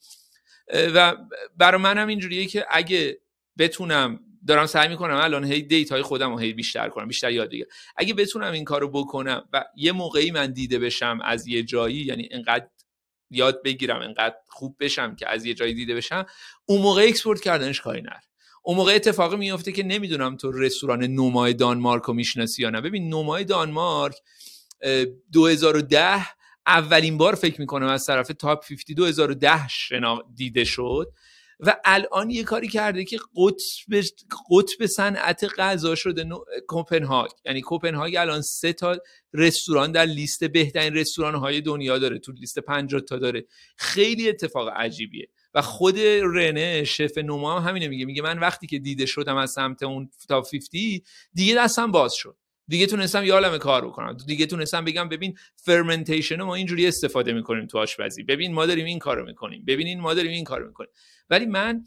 و برای منم اینجوریه که اگه بتونم دارم سعی می‌کنم الان هی data های خودم رو هی بیشتر کنم بیشتر یاد بگیرم. اگه بتونم این کارو بکنم و یه موقعی من دیده بشم از یه جایی یعنی انقدر یاد بگیرم انقدر خوب بشم که از یه جایی دیده بشم اون موقع export کردنش کاری نر اون موقع اتفاقی میفته که نمی‌دونم تو رستوران نومای دانمارک رو می‌شناسی یا نه. ببین نومای دانمارک 2010 اولین بار فکر می‌کنم از طرف تاپ 50 2010 شنا دیده شد. و الان یه کاری کرده که قطب قطب صنعت غذا شده کوپنهاگ. یعنی کوپنهاگ الان سه تا رستوران در لیست بهترین رستوران های دنیا داره. تو لیست 50 تا داره. خیلی اتفاق عجیبیه. و خود رنه شف نوما هم همینه میگه. میگه من وقتی که دیده شدم از سمت اون تا 50 دیگه دستم باز شد. دیگه تونستم یه کار بکنم. دیگه تونستم بگم ببین فرمنتیشن ما اینجوری استفاده می‌کنیم تو آشپزی. ببین ما داریم این کارو می‌کنیم. ببینین ما داریم این کارو می‌کنیم. ولی من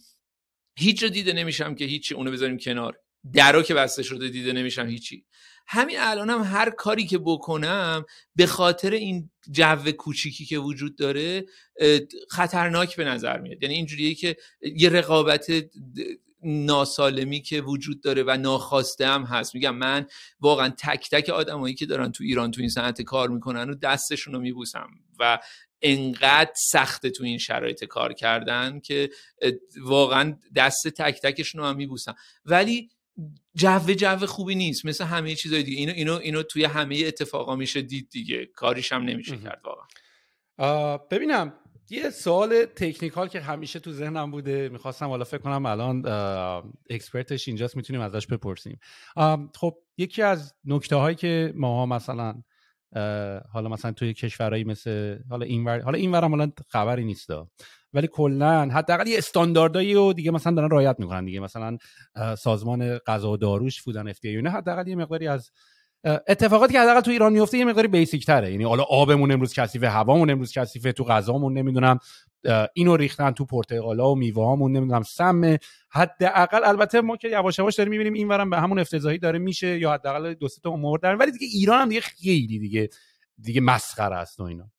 هیچ دیده نمیشم که هیچی. اونو بذاریم کنار. درا که بسته شده دیده نمیشم هیچی. همین الانم هر کاری که بکنم به خاطر این جو کوچیکی که وجود داره خطرناک به نظر میاد. یعنی اینجوریه که یه رقابت ناسالمی که وجود داره و ناخواسته هم هست. میگم من واقعا تک تک آدمایی که دارن تو ایران تو این صنعت کار می‌کنن و دستشون رو میبوسم و انقدر سخته تو این شرایط کار کردن که واقعا دست تک تکشون رو هم میبوسم. ولی جو جو خوبی نیست. مثل همه چیزای دیگه. اینو اینو اینو توی همه اتفاقا میشه دید دیگه. کاریش هم نمیشه کرد واقعا. ببینم یه سوال تکنیکال که همیشه تو ذهنم بوده می‌خواستم حالا فکر کنم الان اکسپرتش اینجاست می‌تونیم ازش بپرسیم. خب یکی از نکته هایی که ماها مثلا حالا مثلا توی کشورهایی مثل حالا اینور حالا اینور هم حالا خبری نیست ولی کلا حداقل یه استانداردایی رو دیگه مثلا دارن رعایت می‌کنن. دیگه مثلا سازمان غذا و داروش فودن اف دی حداقل یه مقداری از اتفاقاتی که حداقل تو ایران میفته یه مقداری بیسیک تره. یعنی حالا آبمون امروز کثیفه هوامون امروز کثیفه تو غذامون نمی‌دونم اینو ریختن تو پرتقالا و میوهامون نمی‌دونم سم حداقل البته ما که یواش یواش داریم می‌بینیم اینورم به همون افتضاحی داره میشه یا حداقل دو سه تا امور دارن. ولی دیگه ایران هم دیگه خیلی دیگه دیگه مسخره است و اینا.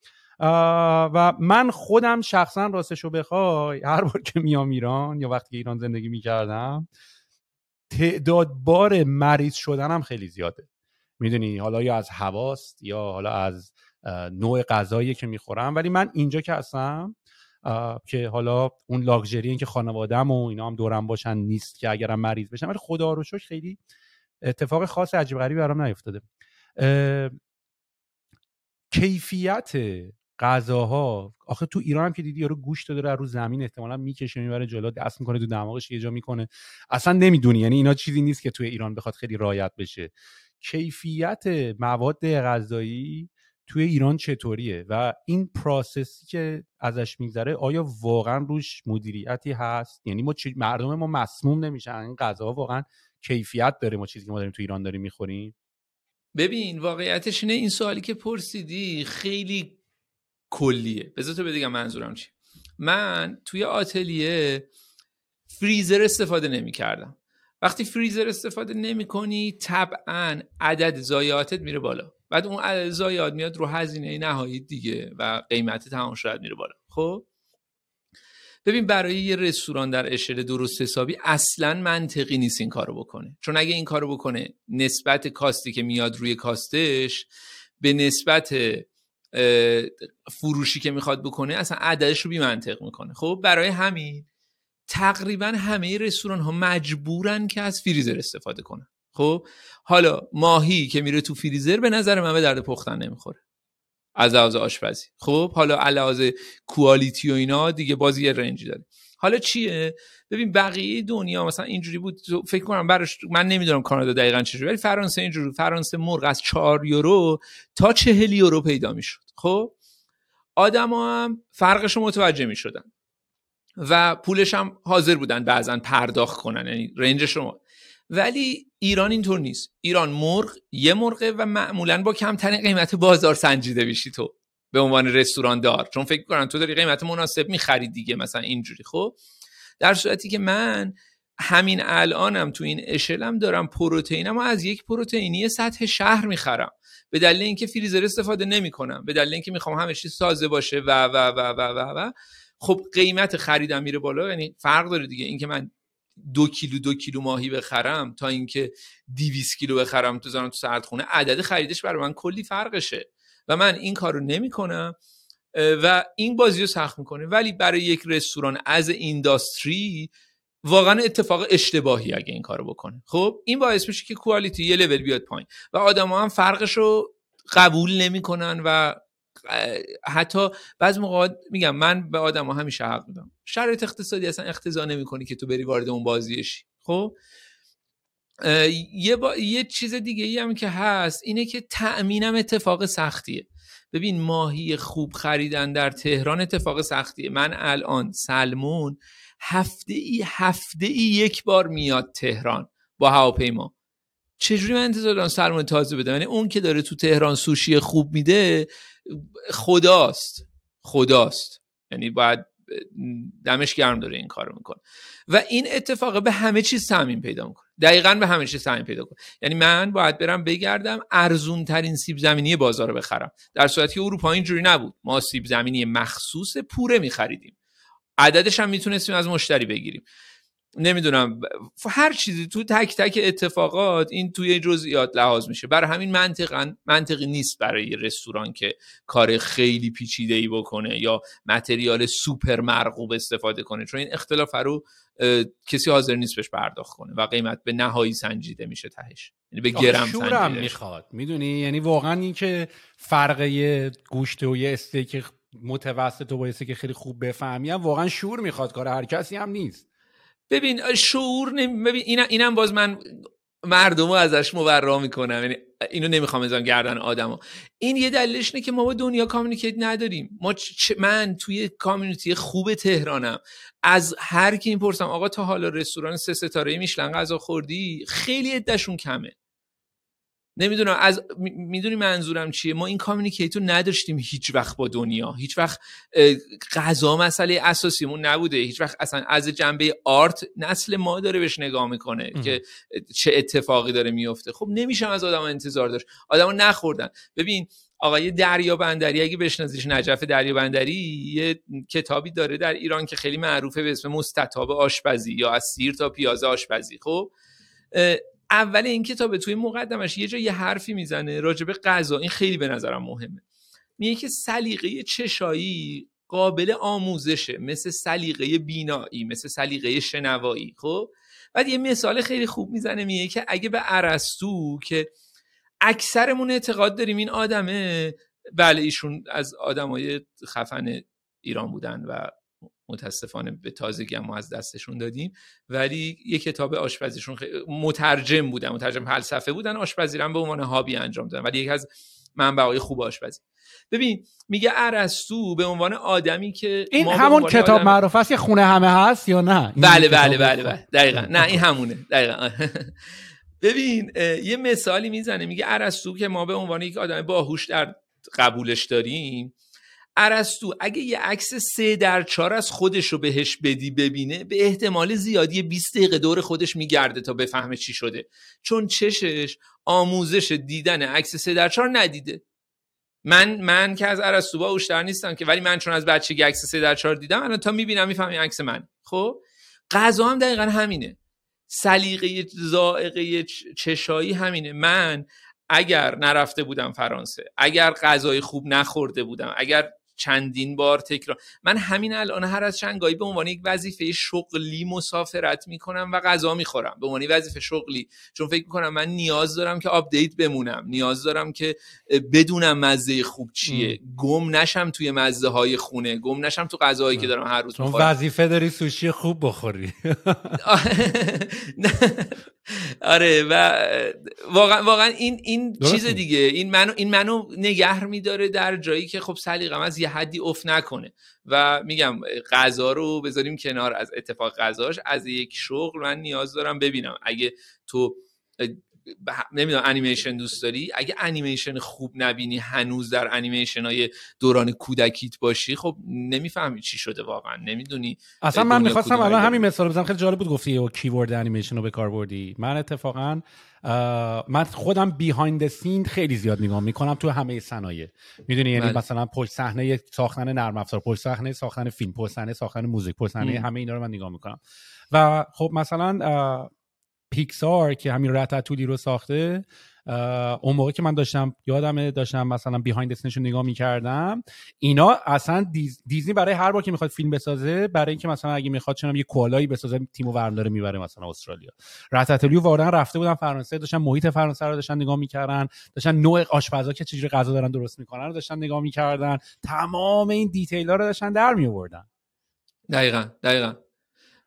و من خودم شخصا راستشو بخوای هر بار که میام ایران یا وقتی که ایران زندگی می‌کردم تعداد بار مریض شدنم خیلی زیاده. می‌دونی حالا یا از هواست یا حالا از نوع غذایی که می‌خورم. ولی من اینجا که هستم که حالا اون لاکچری که خانوادم و اینا هم دورم باشن نیست که اگرم مریض بشم ولی خدا رو شکر خیلی اتفاق خاص عجیب غریبی برام نیفتاده. کیفیت غذاها آخه تو ایران هم که دیدی یارو گوشت داره رو زمین احتمالا می‌کشه می‌بره جلو دست می‌کنه تو دماغش یه جا می‌کنه. اصلا نمی‌دونی یعنی اینا چیزی نیست که توی ایران بخواد خیلی رایت بشه. کیفیت مواد غذایی توی ایران چطوریه و این پروسسی که ازش میگذره آیا واقعا روش مدیریتی هست؟ یعنی ما مردم ما مسموم نمیشن این غذاها واقعا کیفیت داره ما چیزی که ما داریم تو ایران داریم می‌خوریم؟ ببین واقعیتش اینه این سوالی که پرسیدی خیلی کلیه. بذار تو بگم منظورم چی من توی آتلیه فریزر استفاده نمی کردم وقتی فریزر استفاده نمی کنی طبعا عدد زایاتت میره بالا. بعد اون عدد زایات میاد رو هزینه نهایی دیگه و قیمت تمام شاید میره بالا. خب؟ ببین برای یه رستوران در اشل درست حسابی اصلا منطقی نیست این کارو بکنه. چون اگه این کارو بکنه نسبت کاستی که میاد روی کاستش به نسبت فروشی که می‌خواد بکنه اصلا عددش رو بی منطق می‌کنه. خب؟ برای همین تقریبا همه رستوران ها مجبورن که از فریزر استفاده کنن. خب حالا ماهی که میره تو فریزر به نظر من به درد پختن نمی‌خوره. از لحاظ آشپزی. خب حالا علاوه کوالیتی و اینا دیگه بازی یه رنجی داره. حالا چیه؟ ببین بقیه دنیا مثلا اینجوری بود فکر کنم براش من نمی‌دونم کانادا دقیقا چجوری ولی فرانسه اینجوری فرانسه مرغ از 4 یورو تا 40 یورو پیدا می‌شد. خب آدما هم فرقش متوجه می‌شدن. و پولش هم حاضر بودن بعضا پرداخت کنن یعنی رنجش رو ولی ایران اینطور نیست. ایران مرغ یه مرغه و معمولا با کمترین قیمت بازار سنجیده میشی تو. به عنوان رستوران دار. چون فکر کنم تو داری قیمت مناسب می‌خری دیگه مثلا اینجوری خب؟ در صورتی که من همین الانم تو این اشلم دارم پروتئینم از یک پروتئینی سطح شهر می‌خرم. به دلیل اینکه فریزر استفاده نمی‌کنم. به دلیل اینکه می‌خوام همه چیز سازه باشه و و و و و و. خب قیمت خریدم میره بالا یعنی فرق داره دیگه. اینکه من دو کیلو دو کیلو ماهی بخرم تا اینکه 200 کیلو بخرم تو زنم تو سردخونه عدد خریدش برای من کلی فرقشه و من این کارو نمی‌کنم. و این بازی رو سخت می‌کنه. ولی برای یک رستوران از اینداستری واقعا اتفاق اشتباهی اگه این کارو بکنه. خب این باعث میشه که کوالیتی یه لول بیاد پایین. و آدما هم فرقش رو قبول نمی‌کنن و حتی بعض موقع میگم من به آدم ها همیشه حق میدم. شرایط اقتصادی اصلا اقتضا نمی‌کنی که تو بری وارد اون بازیشی خب؟ یه, با... یه چیز دیگه ای هم که هست اینه که تأمینم اتفاق سختیه. ببین ماهی خوب خریدن در تهران اتفاق سختیه. من الان سلمون هفته ای هفته ای یک بار میاد تهران با هواپیما. چجوری من انتظار دارم سلمون تازه بدم یعنی اون که داره تو تهران سوشی خوب میده خداست. خداست. یعنی باید دمش گرم داره این کارو می‌کنه. و این اتفاق به همه چیز تعمین پیدا می‌کنه. دقیقا به همه چیز تعمین پیدا کنه یعنی من باید برم بگردم ارزون ترین سیب زمینی بازار رو بخرم. در صورتی که اروپا اینجوری نبود. ما سیب زمینی مخصوص پوره میخریدیم. عددش هم می‌تونستیم از مشتری بگیریم. نمی‌دونم هر چیزی تو تک تک اتفاقات این توی جزئیات لحاظ میشه. برای همین منطقا منطقی نیست برای رستوران که کار خیلی پیچیده ای بکنه یا متریال سوپر مرغوب استفاده کنه. چون این اختلاف رو کسی حاضر نیست بهش پرداخت کنه و قیمت به نهایی سنجیده میشه تهش. یعنی به گرم سنجیده می‌خواد. می‌دونی؟ یعنی واقعا این که فرق گوشت و یه استیک متوسط و که خیلی خوب بفهمی هم واقعا شعور می‌خواد. کار هر کسی هم نیست. ببین شعور نمی... ببین این اینم باز من مردم رو ازش مبرا می‌کنم. یعنی اینو نمی‌خوام بزنم گردن آدما این یه دلیلش اینه که ما با دنیا کامیونیکیت نداریم. ما من توی کامیونیتی خوب تهرانم. از هر کی می‌پرسم آقا تا حالا رستوران سه ستاره میشلن غذا خوردی؟ خیلی عدهشون کمه. نمی‌دونم از می‌دونی منظورم چیه؟ ما این communicate و نداشتیم هیچ وقت با دنیا. هیچ وقت غذا مسئله اساسیمون نبوده. هیچ وقت اصلا از جنبه art نسل ما داره بهش نگاه می‌کنه که چه اتفاقی داره میفته خب نمیشم از آدم انتظار داشت. آدمو نخوردن. ببین آقای دریا بندری اگه بشناسیش نجف دریا بندری یه کتابی داره در ایران که خیلی معروفه به اسم مستطاب آشپزی یا از سیر تا پیازه آشپزی. خب اول این کتاب توی مقدمش یه جا یه حرفی می‌زنه راجب غذا. این خیلی به نظرم مهمه. میگه که سلیقه چشایی قابل آموزشه مثل سلیقه بینایی مثل سلیقه شنوایی خب؟ بعد یه مثال خیلی خوب می‌زنه میگه که اگه به ارسطو که اکثرمون اعتقاد داریم این آدمه بله ایشون از آدمای خفن ایران بودن و متاسفانه به تازگی هم از دستشون دادیم. ولی یه کتاب آشپزیشون مترجم بودن مترجم فلسفه بودن آشپزی به عنوان هابی انجام دادن. ولی یکی از منبعهای خوب آشپزی. ببین میگه ارسطو به عنوان آدمی که این همون کتاب آدم... معروف است که خونه همه هست یا نه؟ بله بله بله بله. دقیقا. نه این همونه. دقیقا. *laughs* ببین یه مثالی می‌زنه. میگه ارسطو که ما به عنوان یک آدم باهوش در قبولش داریم ارسطو اگه یه عکس سه در چهار از خودش رو بهش بدی ببینه به احتمال زیادی 20 دقیقه دور خودش میگرده تا بفهمه چی شده. چون چشش آموزش دیدن عکس سه در چهار ندیده. من من که از ارسطو باوشتر نیستم که ولی من چون از بچگی عکس سه در چهار دیدم الان تا می‌بینم می‌فهمی عکس من. خب؟ غذا هم دقیقا همینه. سلیقه زائقه چشایی همینه. من اگر نرفته بودم فرانسه اگر غذای خوب نخورده بودم اگر چندین بار تکرار. من همین الان هر از چنگایی به عنوان یک وظیفه شغلی مسافرت می‌کنم و غذا می‌خورم. به عنوان وظیفه شغلی. چون فکر می‌کنم من نیاز دارم که update بمونم. نیاز دارم که بدونم مزه خوب چیه. گم نشم توی مزه های خونه. گم نشم تو غذاهایی که دارم هر روز چون وظیفه داری سوشی خوب بخوری. *laughs* *laughs* آره و واقعا واقعا این این چیز دیگه این منو این منو نگه میداره در جایی که خب سلیقم از یه حدی افت نکنه. و میگم غذا رو بذاریم کنار از اتفاق غذاش. از یک شغل من نیاز دارم ببینم. اگه تو نمی‌دونم انیمیشن دوست داری؟ اگه انیمیشن خوب نبینی هنوز در انیمیشن های دوران کودکیت باشی خب نمی‌فهمی چی شده واقعا نمی‌دونی. اصلا من می‌خواستم الان همین مثال بزنم. خیلی جالب بود گفتی و keyword انیمیشن رو به کار بردی. من اتفاقا من خودم behind scene خیلی زیاد نگاه می‌کنم تو همه صنایع. می‌دونی یعنی بله. مثلا پشت صحنه ساختن نرم افزار پشت صحنه ساختن فیلم پشت صحنه ساختن موزیک پشت صحنه همه اینا رو من نگاه می‌کنم. و خب مثلا پیکسار که همین رتتولی رو ساخته اون موقع که من داشتم یادم داشتم مثلا بیهایند اسنش رو نگاه می‌کردم. اینا اصلا دیزنی برای هر بار که می‌خواد فیلم بسازه برای اینکه مثلا اگه می‌خواد چنم یه کوالایی بسازه تیمو ورم می‌بره مثلا استرالیا. رتتولی واردن رفته بودن فرانسه داشتن محیط فرانسه رو داشتن نگاه می‌کردن داشتن نوع آشپزا که چجوری غذا دارن درست می‌کنن رو داشتن نگاه می‌کردن. تمام این دیتیل ها رو داشتن در میآوردن. دقیقا دقیقا.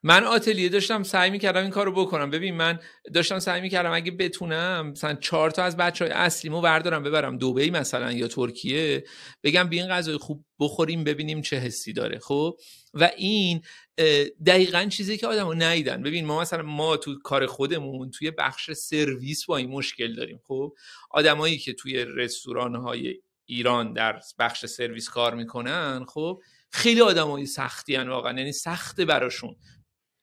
من آتلیه داشتم سعی می‌کردم این کارو بکنم. ببین من داشتم سعی می‌کردم اگه بتونم مثلا چهار تا از بچه های اصلیمو وردارم ببرم دوبهی مثلا یا ترکیه بگم بین غذای خوب بخوریم ببینیم چه حسی داره خب؟ و این دقیقا چیزی که آدمو نیدن ببین ما مثلا ما تو کار خودمون توی بخش سرویس با این مشکل داریم خب؟ آدمایی که توی رستوران های ایران در بخش سرویس کار می‌کنن خب؟ خیلی آدمای سختی هن واقعا. یعنی سخته براشون.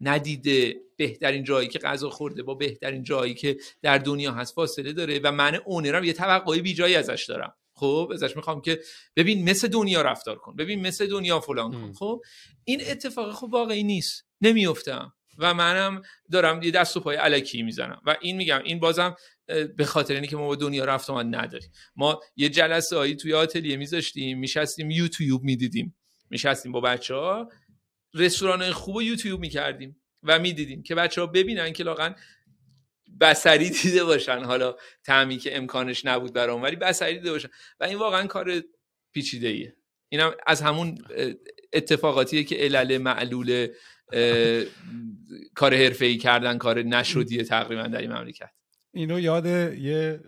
ندیده بهترین جایی که غذا خورده با بهترین جایی که در دنیا هست فاصله داره و من اونرم یه توقعی بی جایی ازش دارم. خب ازش می‌خوام که ببین مثل دنیا رفتار کن ببین مثل دنیا فلان کن. خب این اتفاق خب واقعی نیست نمیفتم و منم دارم یه دست و پای علکی می‌زنم. و این میگم این بازم به خاطر اینکه ما با دنیا رفت آمد نداریم. ما یه جلسه هایی توی آتلیه میذاشتیم میشستیم یوتیوب می‌دیدیم. میشستیم با بچه ها رستوران خوب یوتیوب می‌کردیم و می‌دیدیم که بچه ها ببینن که لاغن بسری دیده باشن. حالا تعمی که امکانش نبود برام ولی بسری دیده باشن. و این واقعا کار پیچیده ایه اینم از همون اتفاقاتیه که علل معلول کار حرفه‌ای کردن کار نشدیه تقریبا در این مملکت. اینو یاد یه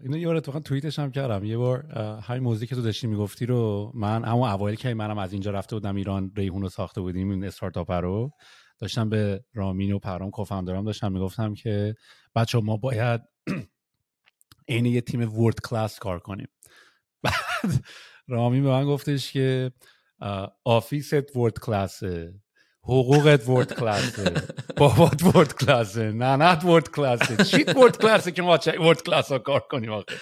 اینو یه بار اتفاقا توییتش هم کردم. یه بار همین موزیک که تو داشتی می‌گفتی رو من اما اوایل که منم از اینجا رفته بودم ایران ریحون رو ساخته بودیم این استارتاپ رو داشتم به رامین و پرام کوفاندرام داشتم می‌گفتم که بچه ما باید *clears throat* عین یه تیم ورد کلاس کار کنیم. *laughs* بعد رامین به من گفتش که office ت world class ه. حقوقت world class ه بابات world class ه ننت world class ه چی world class ه که ما world class ها کار کنیم آخه؟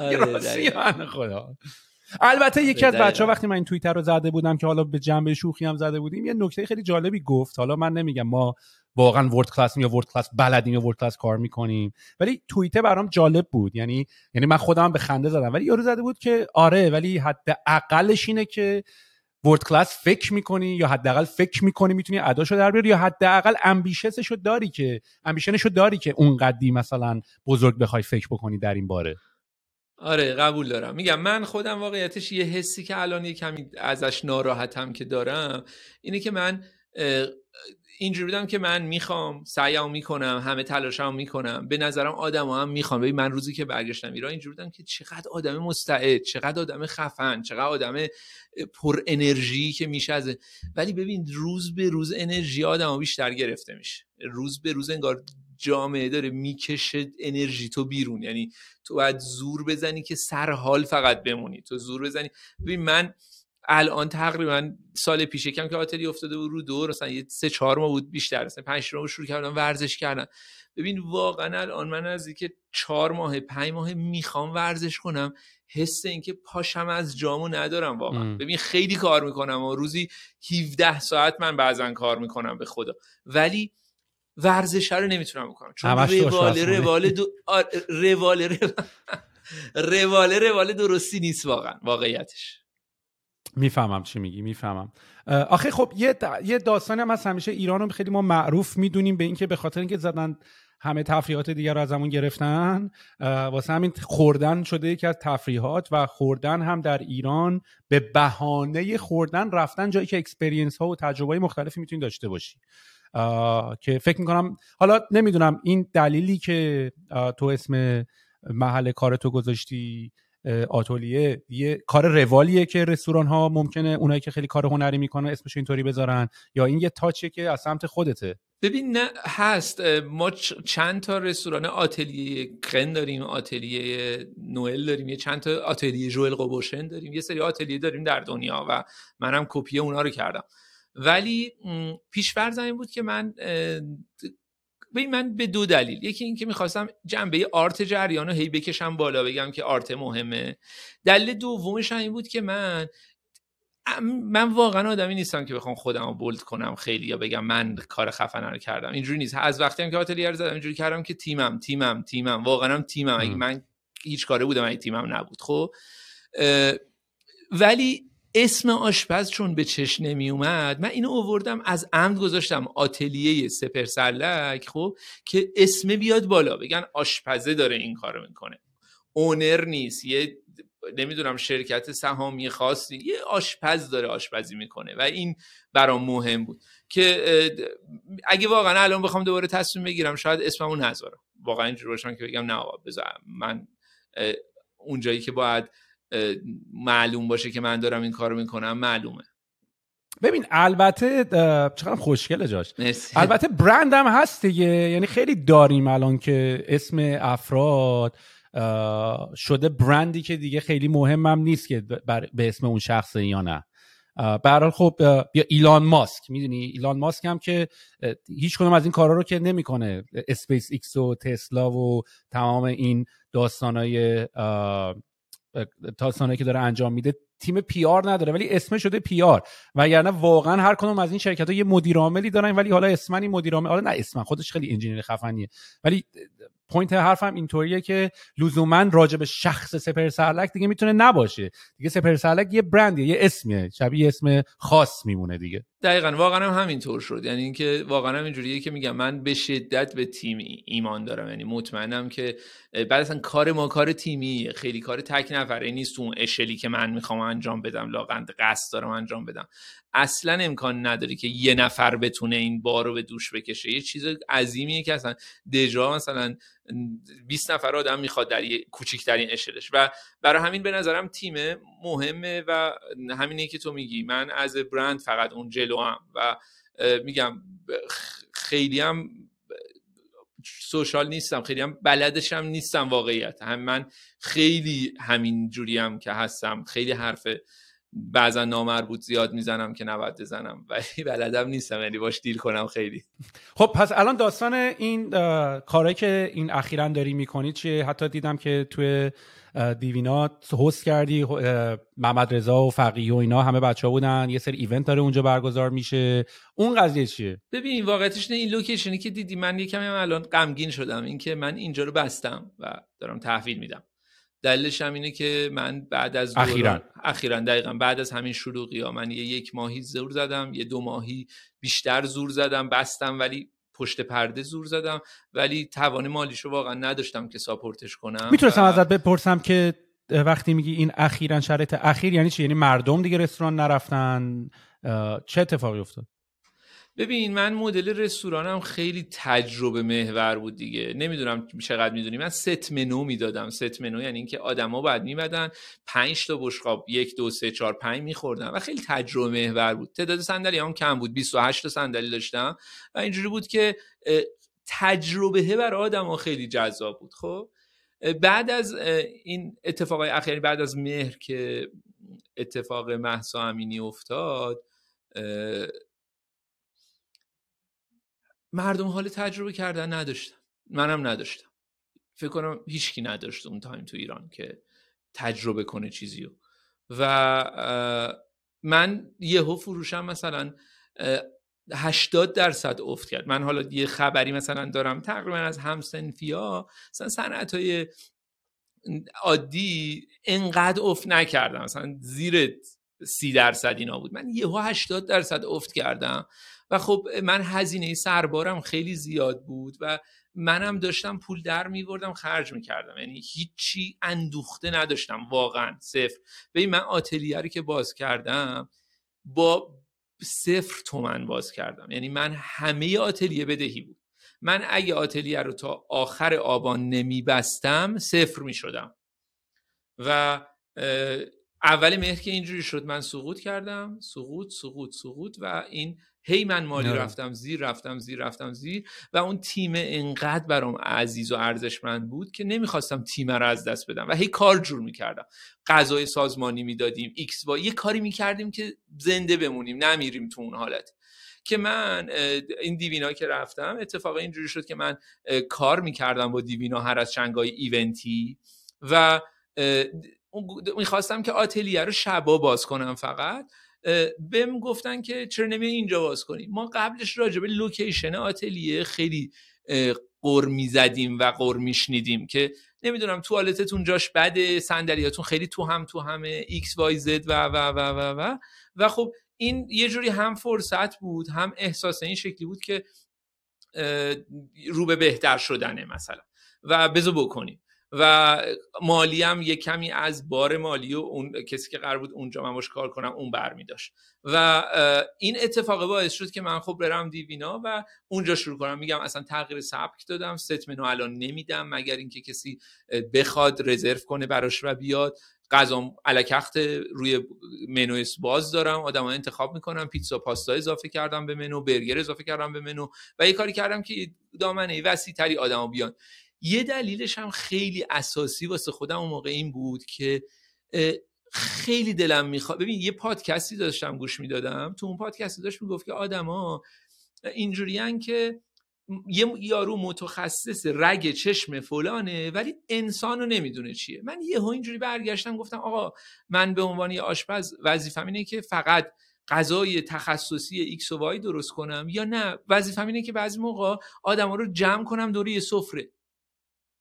آره، خدا. البته یکی از بچه ها وقتی من این توییتر رو زده بودم که حالا به جنبه شوخی هم زده بودیم یه نکته خیلی جالبی گفت. حالا من نمیگم ما واقعا world class یا world class بلدیم یا world class کار می‌کنیم ولی توییتر برام جالب بود. یعنی یعنی من خودم به خنده زدم. ولی یارو زده بود که آره ولی حد اقلش اینه که ورد کلاس فکر می‌کنی یا حداقل فکر می‌کنی می‌تونی اداشو در بیاری یا حداقل امبیشنشو داری که امبیشنشو داری که اونقدی مثلا بزرگ بخوای فکر بکنی در این باره؟ آره قبول دارم. میگم من خودم واقعیتش یه حسی که الان یه کمی ازش ناراحتم که دارم اینه که من اینجوری بودم که من می‌خوام سعیم می‌کنم همه تلاشم می‌کنم. به نظرم آدم هم می‌خوام ببین من روزی که برگشتم ایران اینجوری بودم که چقدر آدم مستعد چقدر آدم خفن چقدر آدم پر انرژی که میشه از ولی ببین روز به روز انرژی آدم بیشتر گرفته میشه. روز به روز انگار جامعه داره می‌کشه انرژی تو بیرون. یعنی تو باید زور بزنی که سر حال فقط بمونی. تو زور بزنی. ببین من الان تقریبا سال پیش کم که آتلی افتاده بود رو دور مثلا یه سه چهار ماه بود بیشتر مثلا پنج ماه شروع کردم ورزش کردن. ببین واقعا الان من از اینکه چهار ماه پنج ماه می‌خوام ورزش کنم حس اینکه پاشم از جامو ندارم واقعا. ببین خیلی کار می‌کنم و روزی 17 ساعت من بعضا کار می‌کنم به خدا. ولی ورزش رو نمی‌تونم بکنم. چون رواله رواله دو... رواله رواله رواله *laughs* درستی نیست واقعا واقعیتش. می‌فهمم چی میگی می‌فهمم. آخه خب یه, یه داستانی هم از همیشه ایران رو خیلی ما معروف می‌دونیم به اینکه به خاطر اینکه زدن همه تفریحات دیگر رو از همون گرفتن واسه همین خوردن شده یکی از تفریحات و خوردن هم در ایران به بهانه خوردن رفتن جایی که experience ها و تجربه مختلفی می‌تونی داشته باشی. که فکر می‌کنم حالا نمی‌دونم این دلیلی که تو اسم محل کار تو گذاشتی آتلیه یه کار روالیه که رستوران ها ممکنه اونایی که خیلی کار هنری می‌کنن اسمش اینطوری بذارن. یا این یه تاچه که از سمت خودته. ببین نه هست. ما چند تا رستوران آتلیه قن داریم آتلیه نوئل داریم یه چند تا آتلیه جوئل قبوشن داریم. یه سری آتلیه داریم در دنیا و منم کپی اونا رو کردم. ولی پیشفرض این بود که من ببین من به دو دلیل. یکی اینکه می‌خواستم جنبه آرت جریان رو هی بکشم بالا بگم که آرت مهمه. دلیل دومش این بود که من من واقعا آدمی نیستم که بخوام خودم رو بولد کنم خیلی یا بگم من کار خفنه رو کردم. اینجوری نیست. از وقتی هم که آتلیه رو زدم اینجوری کردم که تیمم تیمم تیمم. واقعا هم تیمم. اگه من هیچ کاره بودم اگه تیمم نبود. خب؟ ولی اسم آشپز چون به چش نمی اومد من اینو اووردم از عمد گذاشتم آتلیه سپر سرلک خب که اسم بیاد بالا. بگن آشپزه داره این کارو می‌کنه. اونر نیست یه نمی‌دونم شرکت سهامی خاصی یه آشپز داره آشپزی می‌کنه و این برام مهم بود که اگه واقعا الان بخوام دوباره تصمیم بگیرم شاید اسممو نذارم. واقعا اینجوری باشم که بگم نه آقا بذار من اونجایی که باید معلوم باشه که من دارم این کارو می‌کنم معلومه. ببین البته چقدر خوشگله جاش. البته برند هم هست دیگه. یعنی خیلی داریم الان که اسم افراد شده برندی که دیگه خیلی مهمم نیست که به اسم اون شخص یا نه. به خب یا ایلان ماسک. می‌دونی؟ ایلان ماسک هم که هیچ کنم از این کارا رو که نمی‌کنه. اسپیس ایکس و تسلا و تمام این داستانای تاسانه که داره انجام میده تیم PR نداره ولی اسم شده PR وگرنه واقعا هر کدوم از این شرکت ها یه مدیر عاملی دارن ولی حالا اسمن این مدیر عامل حالا نه اسمن خودش خیلی engineer خفنیه. ولی point حرفم اینطوریه که لزوما راجع به شخص سپهر سرلک دیگه می‌تونه نباشه. دیگه سپهر سرلک یه برندیه یه اسمیه. شبیه اسم خاص میمونه دیگه. دقیقا. واقعا هم همینطور شد. یعنی اینکه واقعا هم اینجوریه که میگم من به شدت به تیم ایمان دارم. یعنی مطمئنم که بعد اصلا کار ما کار تیمی خیلی کار تک نفره نیست اون اشلی که من می‌خوام انجام بدم لااقل قصد دارم انجام بدم. اصلا امکان نداری که یه نفر بتونه این بار رو به دوش بکشه. یه چیز عظیمیه که اصلا دژا مثلا 20 نفر آدم می‌خواد در یه کوچیکترین اشلش. و برای همین به نظرم تیم مهمه و همینه که تو میگی. من از برند فقط اون جلو هم و میگم خیلی هم سوشال نیستم خیلی هم بلدشم نیستم واقعیت. هم من خیلی همین جوری هم که هستم خیلی حرف بعضا نامربوط زیاد می‌زنم که نباید بزنم ولی *laughs* بلدم نیستم یعنی باش دیل کنم خیلی. خب پس الان داستان این کاری که این اخیرا داری می‌کنی چیه؟ حتی دیدم که توی دیوینات هست کردی محمد رضا و فقیه و اینا همه بچه ها بودن یه سری ایونت داره اونجا برگزار میشه. اون قضیه چیه؟ ببین واقعیتش این لوکیشنی که دیدی من یکم الان غمگین شدم اینکه من اینجا رو بستم و دارم تحویل میدم. دلیلش هم اینه که من بعد از اخیرا. اخیرا دقیقا. بعد از همین شلوغی ها من یه یک ماهی زور زدم یه دو ماهی بیشتر زور زدم بستم ولی پشت پرده زور زدم. ولی توان مالیشو واقعا نداشتم که ساپورتش کنم. می‌تونستم ازت بپرسم که وقتی میگی این اخیرا شرط اخیر یعنی چی؟ یعنی مردم دیگه رستوران نرفتن؟ چه اتفاقی افتاد؟ ببین من مدل رستورانم خیلی تجربه محور بود دیگه. نمی‌دونم چقدر می‌دونی. من ست منو می‌دادم. ست منو یعنی اینکه آدما باید میمدن 5 تا بشقاب یک دو سه چهار پنج میخوردن و خیلی تجربه محور بود. تعداد صندلی هم کم بود. 28 تا صندلی داشتم و اینجوری بود که تجربه برای آدما خیلی جذاب بود. خب بعد از این اتفاقای اخیری بعد از مهر که اتفاق محسا امینی افتاد مردم حال تجربه کردن نداشتن. منم نداشتم. فکر کنم هیچکی نداشت اون تایم تو ایران که تجربه کنه چیزیو. و من یهو فروشم مثلا 80 درصد افت کرد. من حالا یه خبری مثلا دارم تقریبا از همسنفیا مثلا صنعت های عادی انقدر افت نکردم. مثلا زیر سی درصد اینا بود. من یهو 80 درصد افت کردم. و خب من هزینه سربارم خیلی زیاد بود و منم داشتم پول در میوردم خرج می‌کردم. یعنی هیچی اندوخته نداشتم واقعا صفر. ببین من آتلیه که باز کردم با صفر تومن باز کردم. یعنی من همه آتلیه بدهی بود. من اگه آتلیه رو تا آخر آبان نمیبستم صفر می‌شدم. و اول مهر که اینجوری شد من سقوط کردم. سقوط سقوط سقوط و این هی من مالی نه. رفتم زیر رفتم زیر رفتم زیر و اون تیم انقدر برام عزیز و ارزشمند بود که نمی‌خواستم تیم رو از دست بدم و هی کار جور می‌کردم. غذای سازمانی می‌دادیم ایکس با یه کاری می‌کردیم که زنده بمونیم نمیریم تو اون حالت. که من این دیوینا که رفتم اتفاقا اینجوری شد که من کار می‌کردم با دیوینا هر از چندگاهی event ی و می‌خواستم که آتلیه رو شبا باز کنم فقط. بهم گفتن که چرا نمی اینجا باز کنیم ما قبلش راجع به لوکیشن آتلیه خیلی غر می‌زدیم و غر میشنیدیم که نمی‌دونم توالتتون جاش بده صندلیاتون خیلی تو هم تو همه X Y Z و و و و و. و خب این یه جوری هم فرصت بود هم احساس این شکلی بود که رو به بهتر شدنه مثلا. و بزو بکنیم. و مالی هم یه کمی از بار مالی و اون کسی که قرار بود اونجا من باش کار کنم اون برمی داشت. و این اتفاق باعث شد که من خب برم دیوینا و اونجا شروع کنم. میگم اصلا تغییر سبک دادم set menu الان نمیدم مگر اینکه کسی بخواد رزرو کنه براش و بیاد. غذا الکخت روی منو باز دارم آدم انتخاب می‌کنم پیتزا پاستا اضافه کردم به منو برگر اضافه کردم به منو و یه کاری کردم که دامنه وسیع تری آدما بیان. یه دلیلش هم خیلی اساسی واسه خودم اون موقع این بود که خیلی دلم می‌خواد ببین یه پادکستی داشتم گوش می‌دادم تو اون پادکستی داشت می‌گفت که آدما اینجوریان که یه یارو متخصص رگ چشم فلانه ولی انسان رو نمی‌دونه چیه. من یه اینجوری برگشتم گفتم آقا من به عنوان یه آشپز وظیفم اینه که فقط غذای تخصصی X و Y درست کنم یا نه؟ وظیفم اینه که بعضی موقع آدما رو جمع کنم دور یه سفره.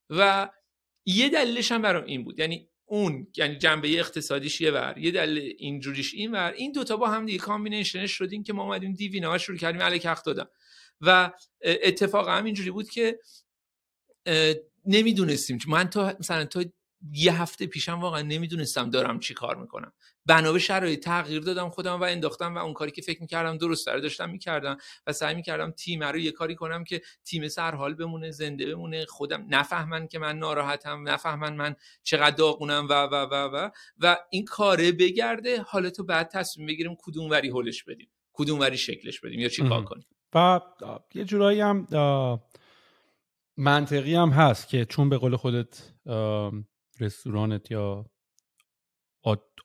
و یه دلیلش هم برام این بود. یعنی اون یعنی جنبه اقتصادیش یه ور یه دلیل اینجوریش این ور. این دوتا با هم دیگه combination ش شدیم که ما اومدیم دیوینا شروع کردیم علیک حق دادم. و اتفاق هم اینجوری بود که نمی‌دونستیم من تا مثلا تا یه هفته پیشم واقعا نمی‌دونستم دارم چی کار می‌کنم. بنا به شرایط تغییر دادم خودم و انداختم و اون کاری که فکر می‌کردم درست داره داشتم می‌کردم و سعی می‌کردم تیم رو یه کاری کنم که تیم سرحال بمونه زنده بمونه خودم نفهمن که من ناراحتم نفهمن من چقدر داغونم و و و و و این کاره بگرده. حالا تو بعد تصمیم بگیریم کدوم وری هولش بدیم کدوم وری شکلش بدیم یا چی کار کنیم. و یه جورایی هم منطقی هم هست که چون به قول خودت رستورانت یا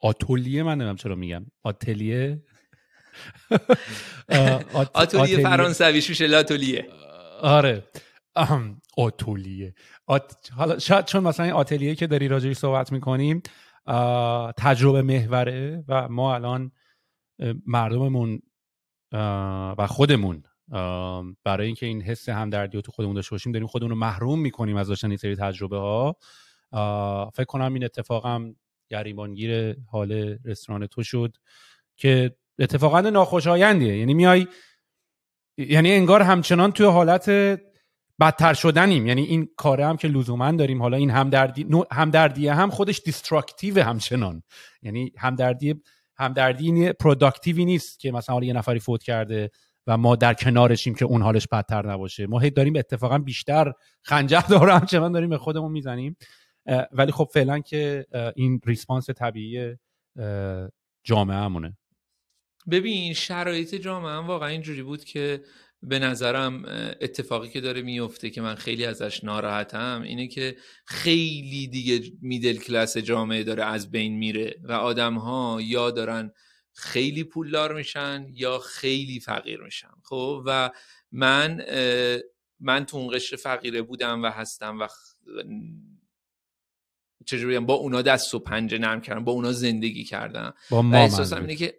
آتولیه من نمیم چرا میگم. آتلیه. *laughs* آتولیه فرانسویش میشه لاتولیه آره. آتولیه حالا شاید چون مثلا این آتلیه که داری راجعی صحبت می‌کنیم تجربه محوره و ما الان مردممون و خودمون برای اینکه این حس همدردی رو تو خودمون داشته باشیم داریم خودمون رو محروم می‌کنیم از داشتن این سری تجربه ها فکر کنم این اتفاقم گریبانگیر حال رستوران تو شد که اتفاقا ناخوشایندیه. یعنی میای یعنی انگار همچنان توی حالت بدتر شدنیم. یعنی این کاره هم که لزوما داریم حالا این همدردی همدردی هم خودش دیستراکتیو همچنان. یعنی همدردی همدردی productive ی نیست که مثلا حالا یه نفری فوت کرده و ما در کنارشیم که اون حالش بدتر نباشه. ما هی داریم اتفاقا بیشتر خنجر داره همچنان داریم به خودمون می‌زنیم. ولی خب فعلا که این response طبیعی جامعه همونه. ببین شرایط جامعه هم واقعا اینجوری بود که به نظرم اتفاقی که داره میفته که من خیلی ازش ناراحتم اینه که خیلی دیگه میدل کلاس جامعه داره از بین میره و آدم ها یا دارن خیلی پولدار میشن یا خیلی فقیر میشن. خب؟ و من من تو اون قشر فقیره بودم و هستم و چجوری با اونا دست و پنجه نرم کردم با اونا زندگی کردم با ما احساسم اینه که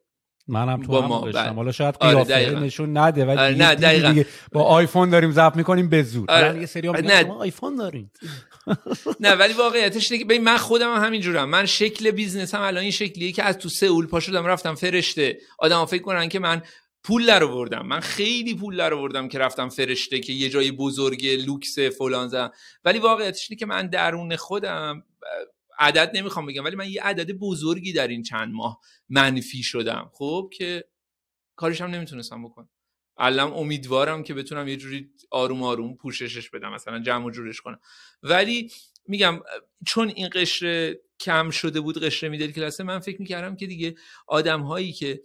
منم تو با ما بله. حالا شاید آره، قیافه آره نشون نده ولی آره نه دیگه با آیفون داریم ضبط می‌کنیم به زور آره. یه سری نه. ما آیفون داریم *laughs* نه ولی واقعیتش اینه که من خودم هم همینجورم. من شکل business هم الان این شکلیه که از تو سئول پا شدم رفتم فرشته. آدم فکر کنن که من پول در آوردم. من خیلی پول در آوردم که رفتم فرشته که یه جای بزرگ لوکس فلان ولی واقعیتش اینه که من درون خودم عدد نمی‌خوام بگم ولی من یه عدد بزرگی در این چند ماه منفی شدم. خب که کارش هم نمی‌تونستم بکنم. الان امیدوارم که بتونم یه جوری آروم آروم پوششش بدم مثلا جمع و جورش کنم. ولی میگم چون این قشر کم شده بود قشر میدل کلاسه من فکر می‌کردم که دیگه آدم هایی که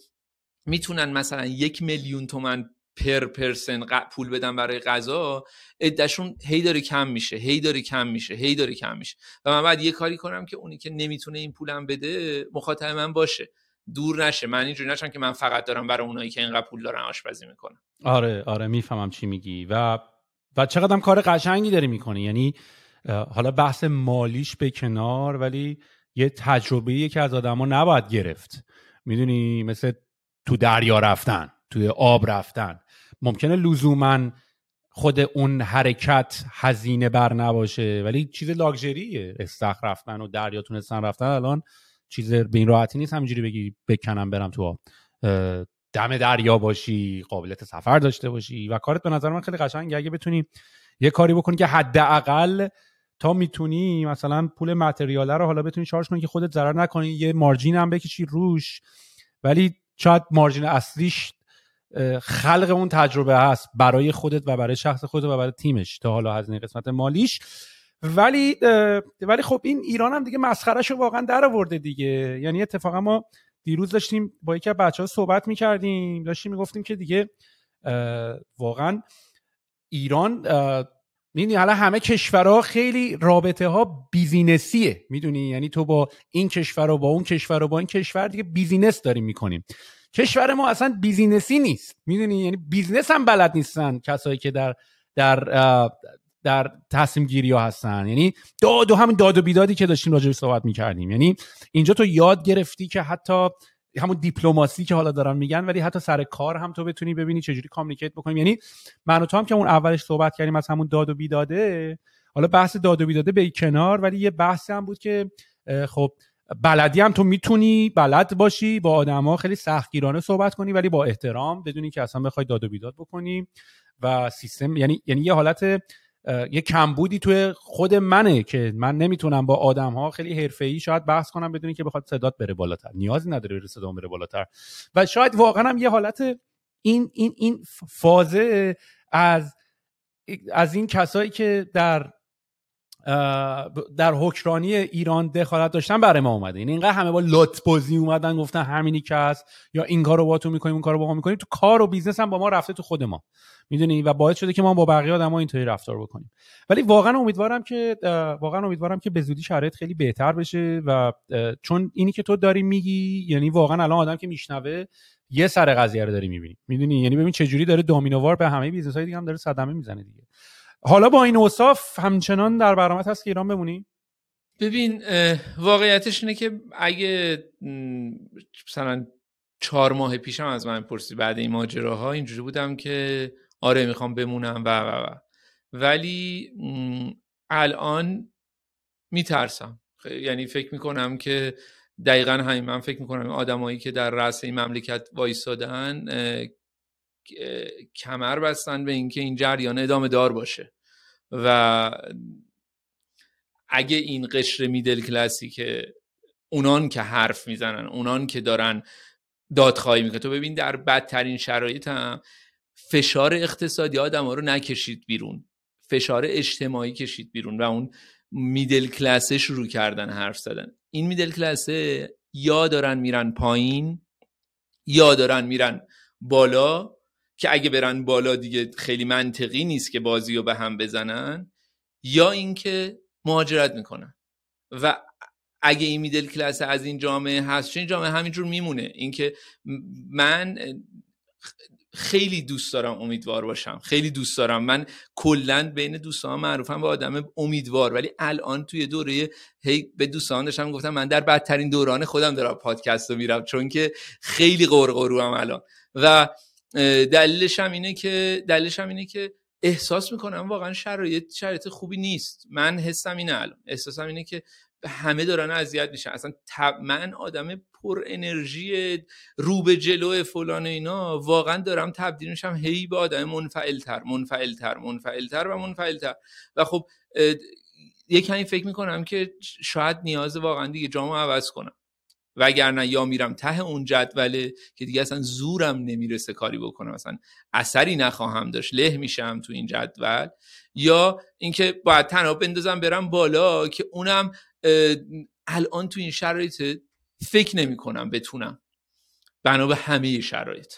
می‌تونن مثلا یک میلیون تومن پر پرسن پول بدن برای غذا عدهشون هی داره کم میشه هی داره کم میشه هی داره کم میشه. و من بعد یه کاری کنم که اونی که نمی‌تونه این پولم بده مخاطب من باشه. دور نشه. من اینجوری نشم که من فقط دارم برای اونایی که اینقدر پول دارن آشپزی می‌کنم. آره آره می‌فهمم چی میگی. و و چقدر کار قشنگی داری می‌کنی. یعنی حالا بحث مالیش به کنار ولی یه تجربه که از آدما نباید گرفت. می‌دونی مثل تو دریا رفتن توی آب رفتن. ممکنه لزوما خود اون حرکت هزینه بر نباشه ولی چیز لاکچریه استخر رفتن و دریا تونستن رفتن الان چیز به این راحتی نیست همینجوری بگی بکنم برم تو آب. دم دریا باشی قابلیت سفر داشته باشی و کارت به نظر من خیلی قشنگه. اگه بتونی یه کاری بکنی که حداقل تا می‌تونی مثلا پول متریاله رو حالا بتونی شارژ کنی که خودت ضرر نکنی یه مارجین هم بکشی روش ولی شاید مارجین اصلیش خلق اون تجربه هست برای خودت و برای شخص خودت و برای تیمش تا حالا هزینه قسمت مالیش. ولی ولی خب این ایران هم دیگه مسخرش رو واقعا در آورده دیگه. یعنی اتفاقا ما دیروز داشتیم با یکی از بچه ها صحبت می‌کردیم داشتیم می‌گفتیم که دیگه واقعا ایران می‌دونی حالا همه کشورها خیلی رابطه ها business یه می‌دونی؟ یعنی تو با این کشور و با اون کشور و با این کشور دیگه business داریم می‌کنیم. کشور ما اصلا business ی نیست. می‌دونی؟ یعنی business هم بلد نیستن کسایی که در در در تصمیم گیری ها هستن. یعنی داد و همین داد و بیدادی که داشتیم راجع صحبت می‌کردیم. یعنی اینجا تو یاد گرفتی که حتی همون دیپلماسی که حالا دارن میگن ولی حتی سر کار هم تو بتونی ببینی چجوری کامیکیت بکنیم. یعنی من و تو هم که اون اولش صحبت کردیم از همون داد و بیداده حالا بحث داد و بیداده به کنار ولی یه بحثی هم بود که خب بلدی هم تو می‌تونی بلد باشی با آدما خیلی سختگیرانه صحبت کنی ولی با احترام بدونی که اصلا بخوای داد و بیداد بکنی و سیستم یعنی یعنی یه حالت یه کمبودی توی خود منه که من نمی‌تونم با آدم ها خیلی حرفه‌ای شاید بحث کنم بدونی که بخواد صدات بره بالاتر. نیازی نداره بره صدا بره بالاتر. و شاید واقعا هم یه حالت این این این فازه از از این کسایی که در در حکرانی ایران دخالت داشتن برای ما اومده. یعنی اینقدر همه با لات بازی اومدن گفتن همینی که هست. یا این کارو با تو می‌کنیم اون کارو با ما می‌کنیم. تو کار و business هم با ما رفته تو خود ما. می‌دونی؟ و باعث شده که ما با بقیه آدما اینطوری رفتار بکنیم. ولی واقعا امیدوارم که واقعا امیدوارم که به زودی شرایط خیلی بهتر بشه و چون اینی که تو داری میگی یعنی واقعا الان آدم که میشنوه یه سر قضیه رو داری می‌بینی. می‌دونی؟ یعنی ببین چه جوری داره دومینووار به همه business های دیگه هم داره صدمه می‌زنه دیگه. حالا با این اوصاف همچنان در برنامه هست که ایران بمونی؟ ببین واقعیتش اینه که اگه مثلا چهار ماه پیشم از من پرسی بعد این ماجراها اینجوری بودم که آره می‌خوام بمونم و و و. ولی الان میترسم. یعنی فکر می‌کنم که دقیقا همین من فکر می‌کنم آدمایی که در رأس این مملکت وایستادن کمر بستن به اینکه این جریان ادامه دار باشه. و اگه این قشر میدل کلاسی که اونان که حرف می‌زنن اونان که دارن دادخواهی می‌کنن تو ببین در بدترین شرایط هم فشار اقتصادی آدم ها رو نکشید بیرون. فشار اجتماعی کشید بیرون و اون میدل کلاسه شروع کردن حرف زدن. این میدل کلاسه یا دارن میرن پایین یا دارن میرن بالا که اگه برن بالا دیگه خیلی منطقی نیست که بازی رو به هم بزنن یا اینکه مهاجرت می‌کنن. و اگه این میدل کلاس از این جامعه هست چون این جامعه همینجور میمونه. اینکه من خیلی دوست دارم امیدوار باشم. خیلی دوست دارم. من کلا بین دوستان معروفم به آدم امیدوار. ولی الان توی دوره هی به دوستان داشتم گفتم من در بدترین دوران خودم دارم پادکست رو میرم چون که خیلی قرقرو هم الان. و دلیلش هم اینه که دلیلش هم اینه که احساس می‌کنم واقعا شرایط شرایط خوبی نیست. من حسم اینه الان. احساسم اینه که همه دارن اذیت میشن. اصلا من آدم پر انرژی رو به جلو فلان اینا واقعا دارم تبدیل میشم هی به آدم منفعلتر منفعلتر منفعلتر و منفعلتر. و خب یه کمی فکر می‌کنم که شاید نیاز واقعا دیگه جامعه عوض کنم. وگرنه یا میرم ته اون جدوله که دیگه اصلا زورم نمی‌رسه کاری بکنم. اصلا اثری نخواهم داشت. له میشم تو این جدول. یا اینکه باید تنها بندازم برم بالا که اونم الان تو این شرایط فکر نمی کنم بتونم. بنا به همه شرایط.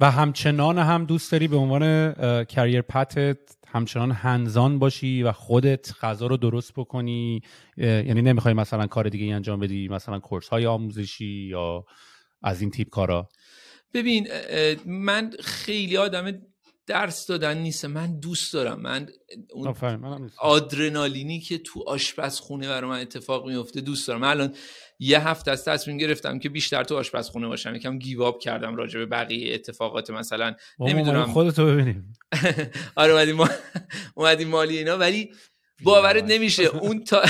و همچنان هم دوست داری به عنوان کریر پتت همچنان هنزان باشی و خودت غذا رو درست بکنی. یعنی نمی‌خوای مثلا کار دیگه انجام بدی مثلا کورس های آموزشی یا از این تیپ کارا؟ ببین من خیلی آدم درس دادن نیست. من دوست دارم. من اون آدرنالینی که تو آشپزخونه برای من اتفاق میفته دوست دارم. من الان یه هفته از تصمیم گرفتم که بیشتر تو آشپزخونه باشم. یکم گیواب کردم راجع به بقیه اتفاقات. مثلا نمی‌دونم. خودتو ببینیم؟ *laughs* آره اومدیم ما... اومدیم مالی اینا ولی باورت نمیشه. اون تا...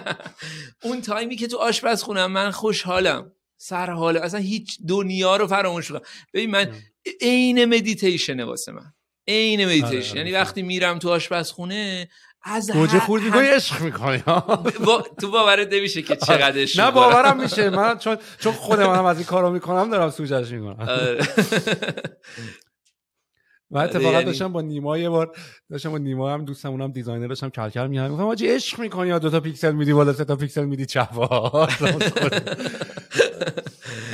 *laughs* اون تایمی که تو آشپزخونه من خوشحالم. سر حاله اصلا هیچ دنیا رو فراموش کنم ببین من عین مدیتیشنه واسه من. عین مدیتیشن آره، یعنی آره. وقتی میرم تو آشپزخونه از گوجه خورد می‌کنی عشق می‌کنی *laughs* با... تو باورت نمیشه که چقدر عشق نه باورم میشه. من چون چون خود منم از این کارو می‌کنم دارم سوجش می‌کنم. آره. من اتفاقا یعنی... داشتم با نیما یه بار داشتم با نیما هم دوستم اونم designer داشتم کل کل میگم گفتم آجی عشق می‌کنی؟ یا دو تا پیکسل میدی بالا سه تا پیکسل میدی چپ *laughs*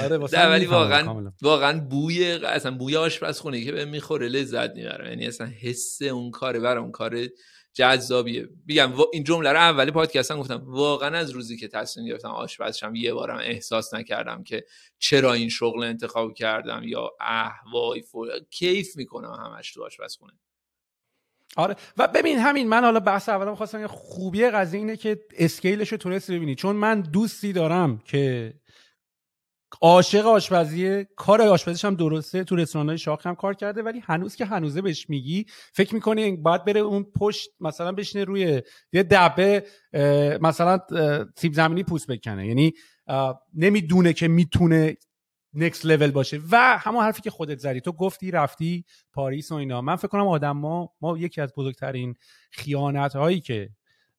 آره ولی واقعا واقعا بوی اصلا بوی آشپزخونه که به می‌خوره لذت می‌برم. یعنی اصلا حس اون کاره برام کار جذابیه. میگم این جمله رو اولی پادکستم گفتم. واقعا از روزی که تصمیم گرفتم آشپزشم یه بارم احساس نکردم که چرا این شغل انتخاب کردم یا اه وای کیف می‌کنم همش تو آشپزخونه. آره. و ببین همین من حالا بحث اولم خواستم خوبی قضیه اینه که اسکیلش رو تونست ببینی. چون من دوستی دارم که عاشق آشپزیه کار آشپزیش هم درسته تو رستوران‌های شاخ هم کار کرده ولی هنوز که هنوزه بهش میگی فکر می‌کنی باید بره اون پشت مثلا بشینه روی یه دبه مثلا سیب زمینی پوست بکنه. یعنی نمی‌دونه که می‌تونه نکست لول باشه. و همون حرفی که خودت زدی تو گفتی رفتی پاریس و اینا. من فکر کنم آدم ما ما یکی از بزرگترین خیانت هایی که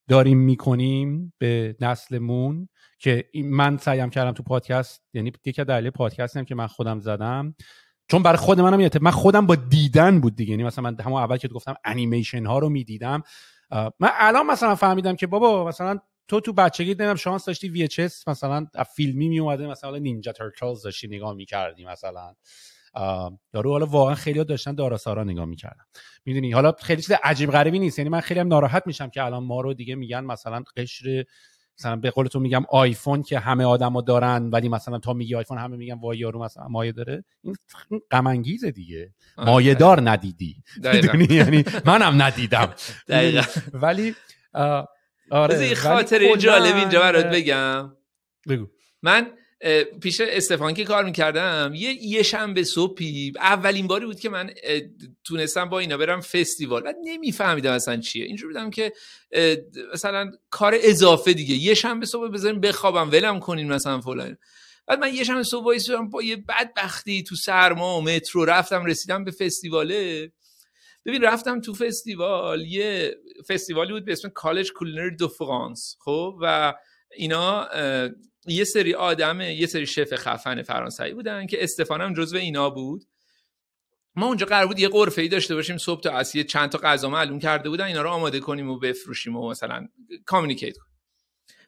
داریم می‌کنیم به نسلمون که من سعیم کردم تو پادکست یعنی یکی دلیل پادکست هم که من خودم زدم. چون برای خود منم من خودم با دیدن بود دیگه. یعنی مثلا من همون اول که گفتم انیمیشن ها رو می‌دیدم من الان مثلا فهمیدم که بابا مثلا تو تو بچگی دیدم شانس داشتی VHS مثلا فیلمی می اومده مثلا نینجا ترتلز داشتی نگاه می‌کردی مثلا. دارو حالا واقعا خیلی داشتن داراسارا نگاه می‌کردن. می‌دونی؟ حالا خیلی چیز عجیب غریبی نیست. یعنی من خیلی هم ناراحت میشم که الان ما رو دیگه میگن مثلا قشر مثلا به قول تو میگم آیفون که همه آدما دارن ولی مثلا تا میگی آیفون همه میگن وای یارو مثلا مایه داره. این غم انگیزه دیگه. مایه دار ندیدی. یعنی منم ندیدم. ولی آره خاطر جالب اینجا برات بگم. بگو. من پیش استفانکی کار می‌کردم یه یه شنبه صبحی اولین باری بود که من تونستم با اینا برم فستیوال. و نمیفهمیدم اصلا چیه. اینجور بودم که مثلا کار اضافه دیگه. یه شنبه صبح بذاریم بخوابم ولم کنین مثلا فلان. بعد من یه شنبه صبح وایسادم با یه بدبختی تو سرما و مترو رفتم رسیدم به فستیواله. ببین رفتم تو فستیوال یه فستیوالی بود به اسم Collège Culinaire de France خب؟ و اینا یه سری آدم یه سری شف خفن فرانسوی بودن که استفانم جزو اینا بود. ما اونجا قرار بود یه غرفه ای داشته باشیم صبح تا عصر چند تا غذا معلوم کرده بودن اینا رو آماده کنیم و بفروشیم و مثلا communicate کنیم.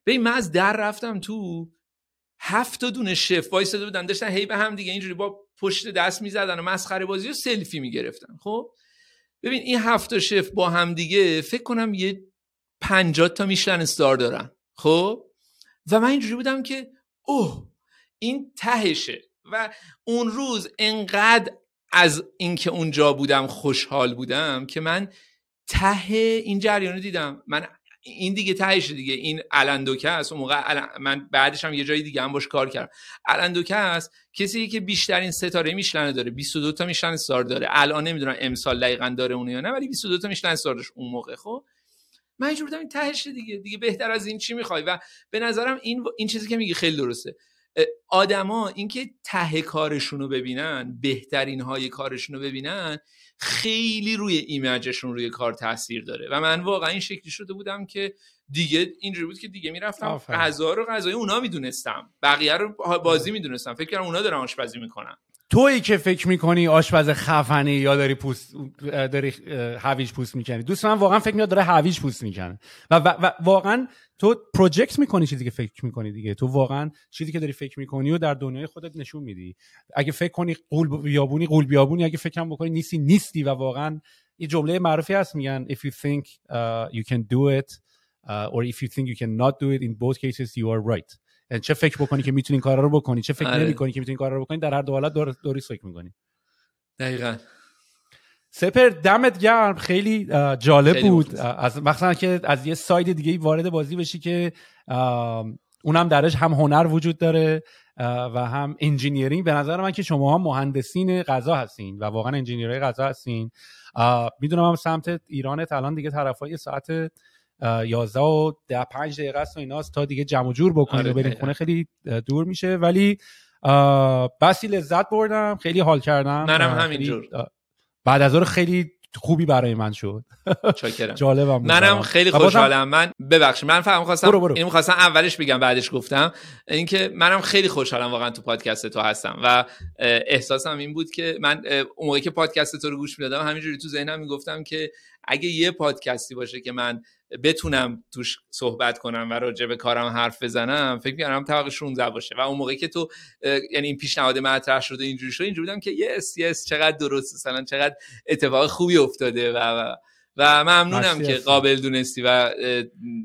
ببین من از در رفتم تو هفت تا دونه شف وایساده بودن داشتن هی به هم دیگه اینجوری با پشت دست می‌زدن و مسخره بازی و سلفی می‌گرفتن. خب؟ ببین این هفت شف با هم دیگه فکر کنم یه پنجاه تا میشلن استار دارن. خب؟ و من اینجوری بودم که اوه این تهشه و اون روز انقدر از اینکه اونجا بودم خوشحال بودم که من ته این جریان رو دیدم. من این دیگه تهش دیگه. این الندوکه است. اون موقع من بعدش هم یه جای دیگه هم باش کار کردم. الندوکه است. کسی که بیشترین ستاره میشلن داره. 22 تا میشلن استار داره. الان نمی‌دونم امسال دقیقا داره اون یا نه ولی 22 تا میشلن داشت اون موقع خب؟ من اینجور بودم این تهش دیگه دیگه بهتر از این چی می‌خوای؟ و به نظرم این این چیزی که میگی خیلی درسته. آدما اینکه ته کارشون رو ببینن بهترین های کارشون رو ببینن خیلی روی ایمیجشون روی کار تاثیر داره. و من واقعا این شکلی شده بودم که دیگه اینجوری بود که دیگه می‌رفتم غذا رو غذای اونا می‌دونستم. بقیه رو بازی می‌دونستم. فکر کردم اونا دارن آشپزی می‌کنن. تویی که فکر می‌کنی آشپز خفنی یا داری پوست داری هویج پوست می‌کنی؟ دوست من واقعا فکر میاد داره هویج پوست می‌کنه. و, و, و, واقعا تو پروجکت می‌کنی چیزی که فکر می‌کنی دیگه. تو واقعا چیزی که داری فکر می‌کنی و در دنیای خودت نشون میدی. اگه فکر کنی قول بیابونی قول بیابونی. اگه فکرم بکنی نیستی نیستی و واقعا یه جمله معروفی هست میگن if you think uh, you can do it uh, or if you think you cannot do it in both cases you are right. چه فکر بکنی که می‌تونی کارا رو بکنی؟ چه فکر آره. نمی‌کنی که می‌تونی کارا رو بکنی؟ در هر دو حالت دور فکر می‌کنی. دقیقاً. سپهر دمت گرم. خیلی جالب بود. از مثلا که از یه side دیگه وارد بازی بشی که اونم درش هم هنر وجود داره و هم engineering. به نظر من که شما هم مهندسین غذا هستین و واقعا engineer های غذا هستین. می‌دونم هم سمت ایرانت الان دیگه طرفای ساعت 11 و 10 5 دقیقه است و ایناست تا دیگه جمع جور بکنید آره و بریم خونه. خیلی دور میشه. ولی بسی لذت بردم. خیلی حال کردم. منم همینجور بعد از اون خیلی خوبی برای من شد. چاکرم. *laughs* جالبم منم خیلی خوشحالم. من ببخشید من فهم خواستم برو برو. اینو خواستم اولش بگم بعدش گفتم. اینکه منم خیلی خوشحالم واقعا تو پادکست تو هستم. و احساسم این بود که من اون موقعی که پادکست تو رو گوش می‌دادم همینجوری تو ذهنم می‌گفتم که اگه یه پادکستی باشه که من بتونم توش صحبت کنم و راجع به کارم حرف بزنم فکر می‌کنم طبق 16 باشه. و اون موقعی که تو یعنی این پیشنهاد مطرح شده اینجوری شده اینجوری بودم که یس یس چقدر درست مثلا چقدر اتفاق خوبی افتاده و و, ممنونم که قابل دونستی و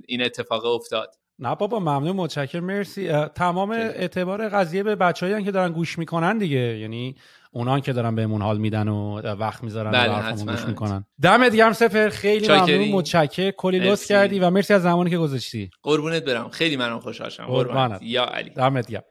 این اتفاق افتاد. نه بابا ممنون متشکرم مرسی. تمام اعتبار قضیه به بچه‌ای که دارن گوش می‌کنن دیگه. یعنی اونان که دارن بهمون حال میدن و وقت می‌ذارن بله و گوش می‌کنن. دمت گرم سفر خیلی ممنون. متشکر کلی لطف کردی و مرسی از زمانی که گذاشتی. قربونت برم. خیلی منم خوشحال شدم. قربونت یا علی. دمت گرم.